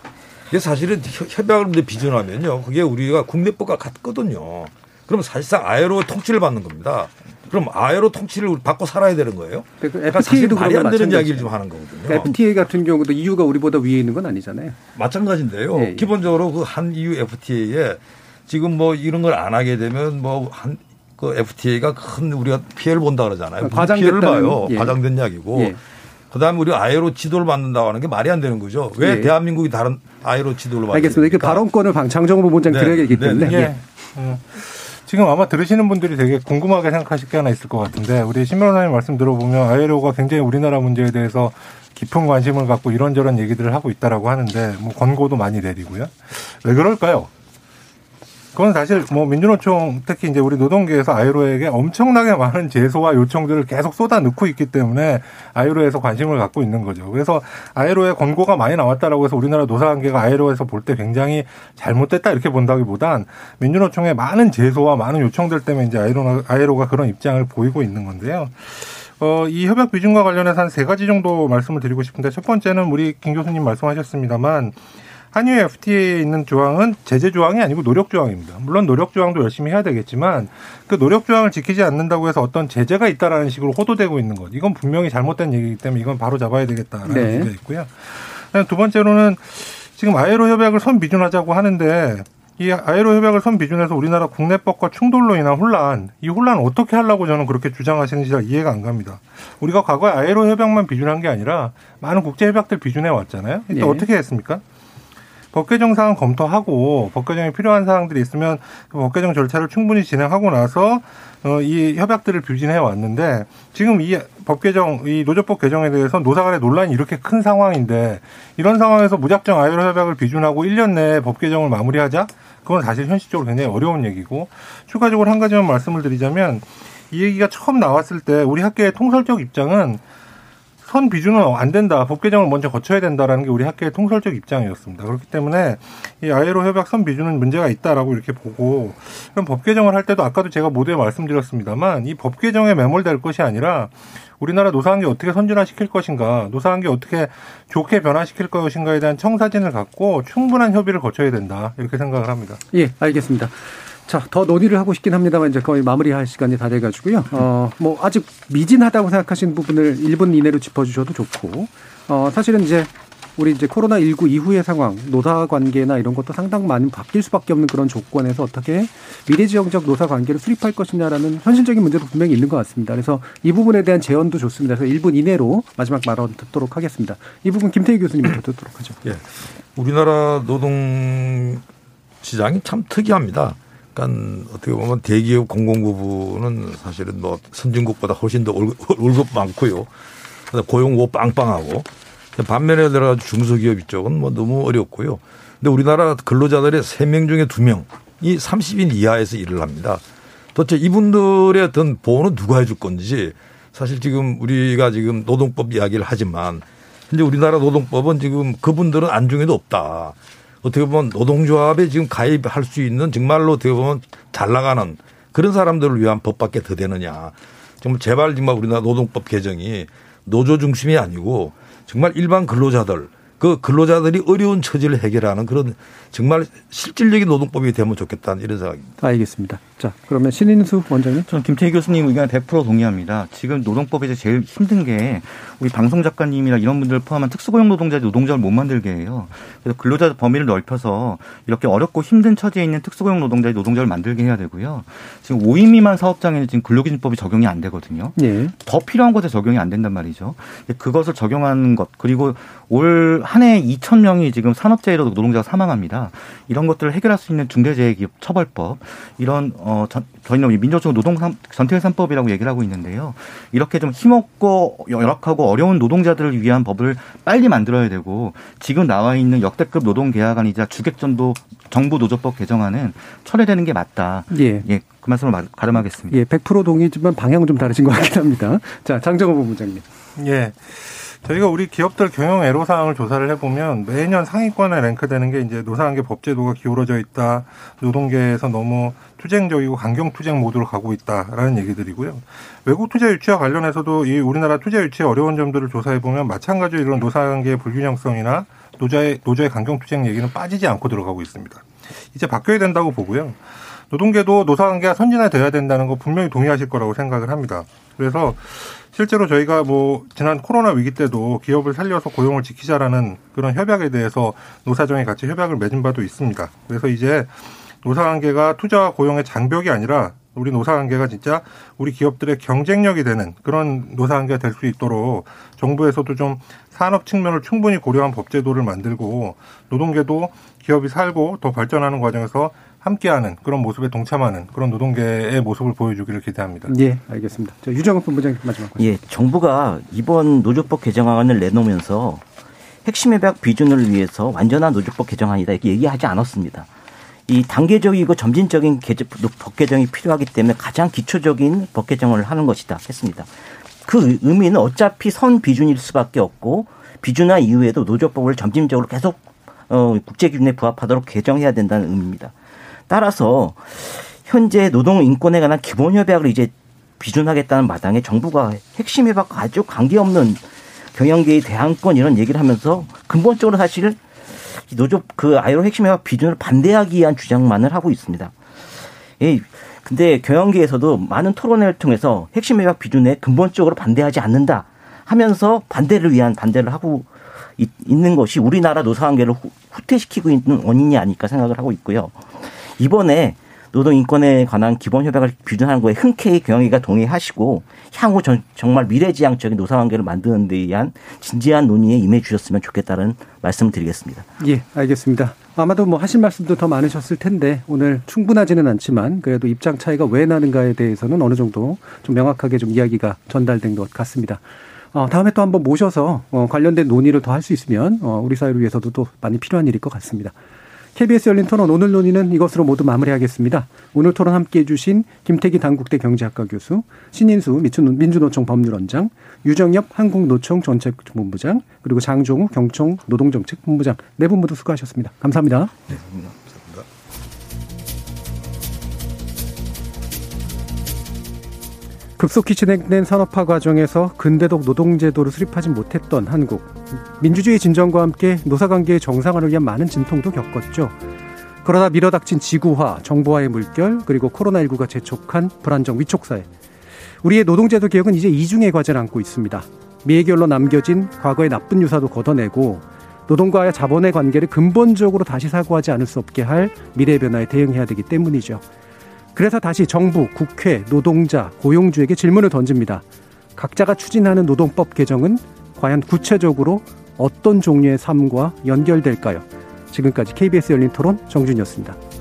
이게 사실은 협약을 비준하면요. 그게 우리가 국내법과 같거든요. 그럼 사실상 아이로 통치를 받는 겁니다. 그럼 아에로 통치를 받고 살아야 되는 거예요? 그러니까 사실 말이 안 되는 이야기를 좀 하는 거거든요. 그러니까 FTA 같은 경우도 EU가 우리보다 위에 있는 건 아니잖아요. 마찬가지인데요. 네. 기본적으로 그 한 EU FTA에 지금 뭐 이런 걸 안 하게 되면 뭐한 그 FTA가 큰 우리가 피해를 본다 그러잖아요. 과장 피해를 봐요. 예. 과장된 이야기고. 예. 그다음에 우리 아예로 지도를 받는다고 하는 게 말이 안 되는 거죠. 왜 예. 대한민국이 다른 아예로 지도를 받는 알겠습니다. 이게 발언권을 방창정 부본장 네. 드려야겠기 네. 때문에. 네. 예. 음. 지금 아마 들으시는 분들이 되게 궁금하게 생각하실 게 하나 있을 것 같은데 우리 신 변호사님 말씀 들어보면 아이로가 굉장히 우리나라 문제에 대해서 깊은 관심을 갖고 이런저런 얘기들을 하고 있다라고 하는데 뭐 권고도 많이 내리고요. 왜 그럴까요? 그건 사실 뭐 민주노총 특히 이제 우리 노동계에서 아이로에게 엄청나게 많은 제소와 요청들을 계속 쏟아 넣고 있기 때문에 아이로에서 관심을 갖고 있는 거죠. 그래서 아이로의 권고가 많이 나왔다라고 해서 우리나라 노사관계가 아이로에서 볼 때 굉장히 잘못됐다 이렇게 본다기보단 민주노총의 많은 제소와 많은 요청들 때문에 이제 아이로, 아이로가 그런 입장을 보이고 있는 건데요. 어, 이 협약 비준과 관련해서 한 세 가지 정도 말씀을 드리고 싶은데 첫 번째는 우리 김 교수님 말씀하셨습니다만 한일 FTA에 있는 조항은 제재 조항이 아니고 노력 조항입니다. 물론 노력 조항도 열심히 해야 되겠지만 그 노력 조항을 지키지 않는다고 해서 어떤 제재가 있다라는 식으로 호도되고 있는 것. 이건 분명히 잘못된 얘기이기 때문에 이건 바로 잡아야 되겠다라는 네. 얘기가 있고요. 두 번째로는 지금 아에로 협약을 선 비준하자고 하는데 이 아에로 협약을 선 비준해서 우리나라 국내법과 충돌로 인한 혼란, 이 혼란을 어떻게 하려고 저는 그렇게 주장하시는지 잘 이해가 안 갑니다. 우리가 과거에 아에로 협약만 비준한 게 아니라 많은 국제 협약들 비준해 왔잖아요. 이때 네. 어떻게 했습니까? 법 개정 사항 검토하고 법 개정에 필요한 사항들이 있으면 그법 개정 절차를 충분히 진행하고 나서 어, 이 협약들을 부진해 왔는데 지금 이 법 개정, 이 노조법 개정에 대해서 노사 간의 논란이 이렇게 큰 상황인데 이런 상황에서 무작정 아이로 협약을 비준하고 1년 내에 법 개정을 마무리하자? 그건 사실 현실적으로 굉장히 어려운 얘기고 추가적으로 한 가지만 말씀을 드리자면 이 얘기가 처음 나왔을 때 우리 학계의 통설적 입장은 선 비준은 안 된다. 법 개정을 먼저 거쳐야 된다라는 게 우리 학계의 통설적 입장이었습니다. 그렇기 때문에 이 아예로 협약 선 비준은 문제가 있다라고 이렇게 보고 그럼 법 개정을 할 때도 아까도 제가 모두에 말씀드렸습니다만 이 법 개정에 매몰될 것이 아니라 우리나라 노사관계 어떻게 선진화시킬 것인가, 노사관계 어떻게 좋게 변화시킬 것인가에 대한 청사진을 갖고 충분한 협의를 거쳐야 된다 이렇게 생각을 합니다. 예, 알겠습니다. 자, 더 논의를 하고 싶긴 합니다만 이제 거의 마무리할 시간이 다 돼가지고요. 어, 뭐 아직 미진하다고 생각하시는 부분을 1분 이내로 짚어주셔도 좋고, 어, 사실은 이제 우리 이제 코로나 19 이후의 상황, 노사 관계나 이런 것도 상당 많이 바뀔 수밖에 없는 그런 조건에서 어떻게 미래지형적 노사 관계를 수립할 것이냐라는 현실적인 문제도 분명히 있는 것 같습니다. 그래서 이 부분에 대한 제언도 좋습니다. 그래서 1분 이내로 마지막 발언 듣도록 하겠습니다. 이 부분 김태희 교수님부터 듣도록 하죠. 예. 우리나라 노동 시장이 참 특이합니다. 그러니까 어떻게 보면 대기업 공공부부는 사실은 뭐 선진국보다 훨씬 더 월급 *laughs* 많고요. 고용고 빵빵하고 반면에 들어가 중소기업 이쪽은 뭐 너무 어렵고요. 근데 우리나라 근로자들의 세 명 중에 두명이 30인 이하에서 일을 합니다. 도대체 이분들의 어떤 보호는 누가 해줄 건지 사실 지금 우리가 지금 노동법 이야기를 하지만 현재 우리나라 노동법은 지금 그분들은 안중에도 없다. 어떻게 보면 노동조합에 지금 가입할 수 있는 정말로 어떻게 보면 잘 나가는 그런 사람들을 위한 법밖에 더 되느냐. 정말 제발 정말 우리나라 노동법 개정이 노조 중심이 아니고 정말 일반 근로자들 그 근로자들이 어려운 처지를 해결하는 그런 정말 실질적인 노동법이 되면 좋겠다는 이런 생각입니다. 알겠습니다. 자, 그러면 신인수 원장님. 저는 김태희 교수님 의견에 100% 동의합니다. 지금 노동법에 서 제일 힘든 게 우리 방송 작가님이나 이런 분들 포함한 특수고용 노동자들 노동자를 못 만들게 해요. 그래서 근로자 범위를 넓혀서 이렇게 어렵고 힘든 처지에 있는 특수고용 노동자의 노동자를 만들게 해야 되고요. 지금 5인 미만 사업장에는 지금 근로기준법이 적용이 안 되거든요. 예. 더 필요한 것에 적용이 안 된단 말이죠. 그것을 적용하는 것 그리고 올 한 해 2천 명이 지금 산업재해로 노동자가 사망합니다. 이런 것들을 해결할 수 있는 중대재해기업 처벌법 이런 어 저, 저희는 민주적 노동 전태 삼법이라고 얘기를 하고 있는데요. 이렇게 좀 힘없고 열악하고 어려운 노동자들을 위한 법을 빨리 만들어야 되고 지금 나와 있는 역대급 노동 계약안이자 주객전도 정부 노조법 개정안은 철회되는 게 맞다. 예. 예. 그 말씀을 가름하겠습니다. 예, 100% 동의지만 방향은 좀 다르신 것 같긴 합니다. *laughs* 자, 장정호 본부장님. 예. 저희가 우리 기업들 경영 애로 사항을 조사를 해보면 매년 상위권에 랭크되는 게 이제 노사관계 법제도가 기울어져 있다. 노동계에서 너무 투쟁적이고 강경 투쟁 모드로 가고 있다라는 얘기들이고요. 외국 투자 유치와 관련해서도 이 우리나라 투자 유치의 어려운 점들을 조사해 보면 마찬가지로 이런 노사관계의 불균형성이나 노조의 노조의 강경 투쟁 얘기는 빠지지 않고 들어가고 있습니다. 이제 바뀌어야 된다고 보고요. 노동계도 노사관계가 선진화돼야 된다는 거 분명히 동의하실 거라고 생각을 합니다. 그래서 실제로 저희가 뭐 지난 코로나 위기 때도 기업을 살려서 고용을 지키자라는 그런 협약에 대해서 노사정이 같이 협약을 맺은 바도 있습니다. 그래서 이제 노사관계가 투자와 고용의 장벽이 아니라 우리 노사관계가 진짜 우리 기업들의 경쟁력이 되는 그런 노사관계가 될 수 있도록 정부에서도 좀 산업 측면을 충분히 고려한 법제도를 만들고 노동계도 기업이 살고 더 발전하는 과정에서 함께하는 그런 모습에 동참하는 그런 노동계의 모습을 보여주기를 기대합니다. 예, 알겠습니다. 자, 유정업 본부장님 마지막. 예, 정부가 이번 노조법 개정안을 내놓으면서 핵심 협약 비준을 위해서 완전한 노조법 개정안이다 이렇게 얘기하지 않았습니다. 이 단계적이고 점진적인 법 개정이 필요하기 때문에 가장 기초적인 법 개정을 하는 것이다 했습니다. 그 의미는 어차피 선 비준일 수밖에 없고 비준화 이후에도 노조법을 점진적으로 계속 어, 국제 기준에 부합하도록 개정해야 된다는 의미입니다. 따라서 현재 노동 인권에 관한 기본 협약을 이제 비준하겠다는 마당에 정부가 핵심 협약과 아주 관계없는 경영계의 대항권 이런 얘기를 하면서 근본적으로 사실 노조 그 아이로 핵심 협약 비준을 반대하기 위한 주장만을 하고 있습니다. 예. 근데 경영계에서도 많은 토론회를 통해서 핵심 협약 비준에 근본적으로 반대하지 않는다 하면서 반대를 위한 반대를 하고 있 는 것이 우리나라 노사관계를 후퇴시키고 있는 원인이 아닐까 생각을 하고 있고요. 이번에 노동 인권에 관한 기본 협약을 비준하는 거에 흔쾌히 경영위가 동의하시고 향후 전, 정말 미래지향적인 노사관계를 만드는 데 의한 진지한 논의에 임해 주셨으면 좋겠다는 말씀을 드리겠습니다. 예, 알겠습니다. 아마도 뭐 하실 말씀도 더 많으셨을 텐데 오늘 충분하지는 않지만 그래도 입장 차이가 왜 나는가에 대해서는 어느 정도 좀 명확하게 좀 이야기가 전달된 것 같습니다. 어, 다음에 또 한번 모셔서 어, 관련된 논의를 더 할 수 있으면 어, 우리 사회를 위해서도 또 많이 필요한 일일 것 같습니다. KBS 열린 토론 오늘 논의는 이것으로 모두 마무리하겠습니다. 오늘 토론 함께해 주신 김태기 당국대 경제학과 교수, 신인수 민주노총 법률원장, 유정엽 한국노총 정책본부장, 그리고 장종우 경총 노동정책본부장 네 분 모두 수고하셨습니다. 감사합니다. 네, 감사합니다. 급속히 진행된 산업화 과정에서 근대독 노동제도를 수립하지 못했던 한국. 민주주의 진정과 함께 노사관계의 정상화를 위한 많은 진통도 겪었죠. 그러다 밀어닥친 지구화, 정보화의 물결, 그리고 코로나19가 재촉한 불안정 위촉사회. 우리의 노동제도 개혁은 이제 이중의 과제를 안고 있습니다. 미해결로 남겨진 과거의 나쁜 유사도 걷어내고 노동과의 자본의 관계를 근본적으로 다시 사고하지 않을 수 없게 할 미래 변화에 대응해야 되기 때문이죠. 그래서 다시 정부, 국회, 노동자, 고용주에게 질문을 던집니다. 각자가 추진하는 노동법 개정은 과연 구체적으로 어떤 종류의 삶과 연결될까요? 지금까지 KBS 열린 토론 정준이었습니다.